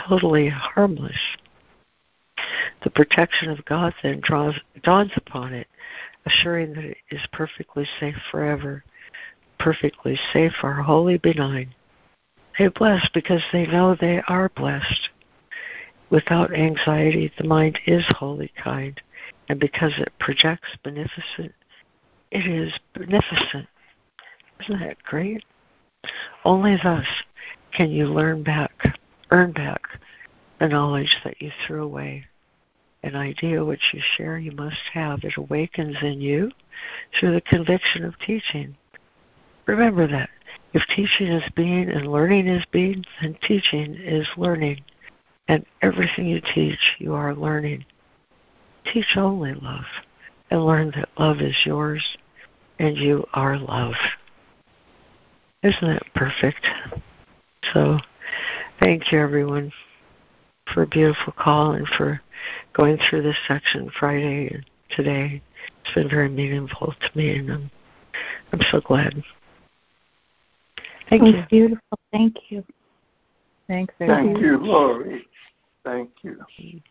totally harmless. The protection of God then draws, dawns upon it, assuring that it is perfectly safe forever, perfectly safe are wholly benign. They bless because they know they are blessed. Without anxiety, the mind is wholly kind, and because it projects beneficent, it is beneficent. Isn't that great? Only thus can you learn back, earn back the knowledge that you threw away. An idea which you share you must have. It awakens in you through the conviction of teaching. Remember that. If teaching is being and learning is being, then teaching is learning. And everything you teach, you are learning. Teach only love and learn that love is yours and you are love. Isn't that perfect? So, thank you everyone for a beautiful call and for going through this section Friday and today. It's been very meaningful to me, and I'm I'm so glad. Thank you. Beautiful. Thank you. Thanks. Thank you, Laurie. Thank you.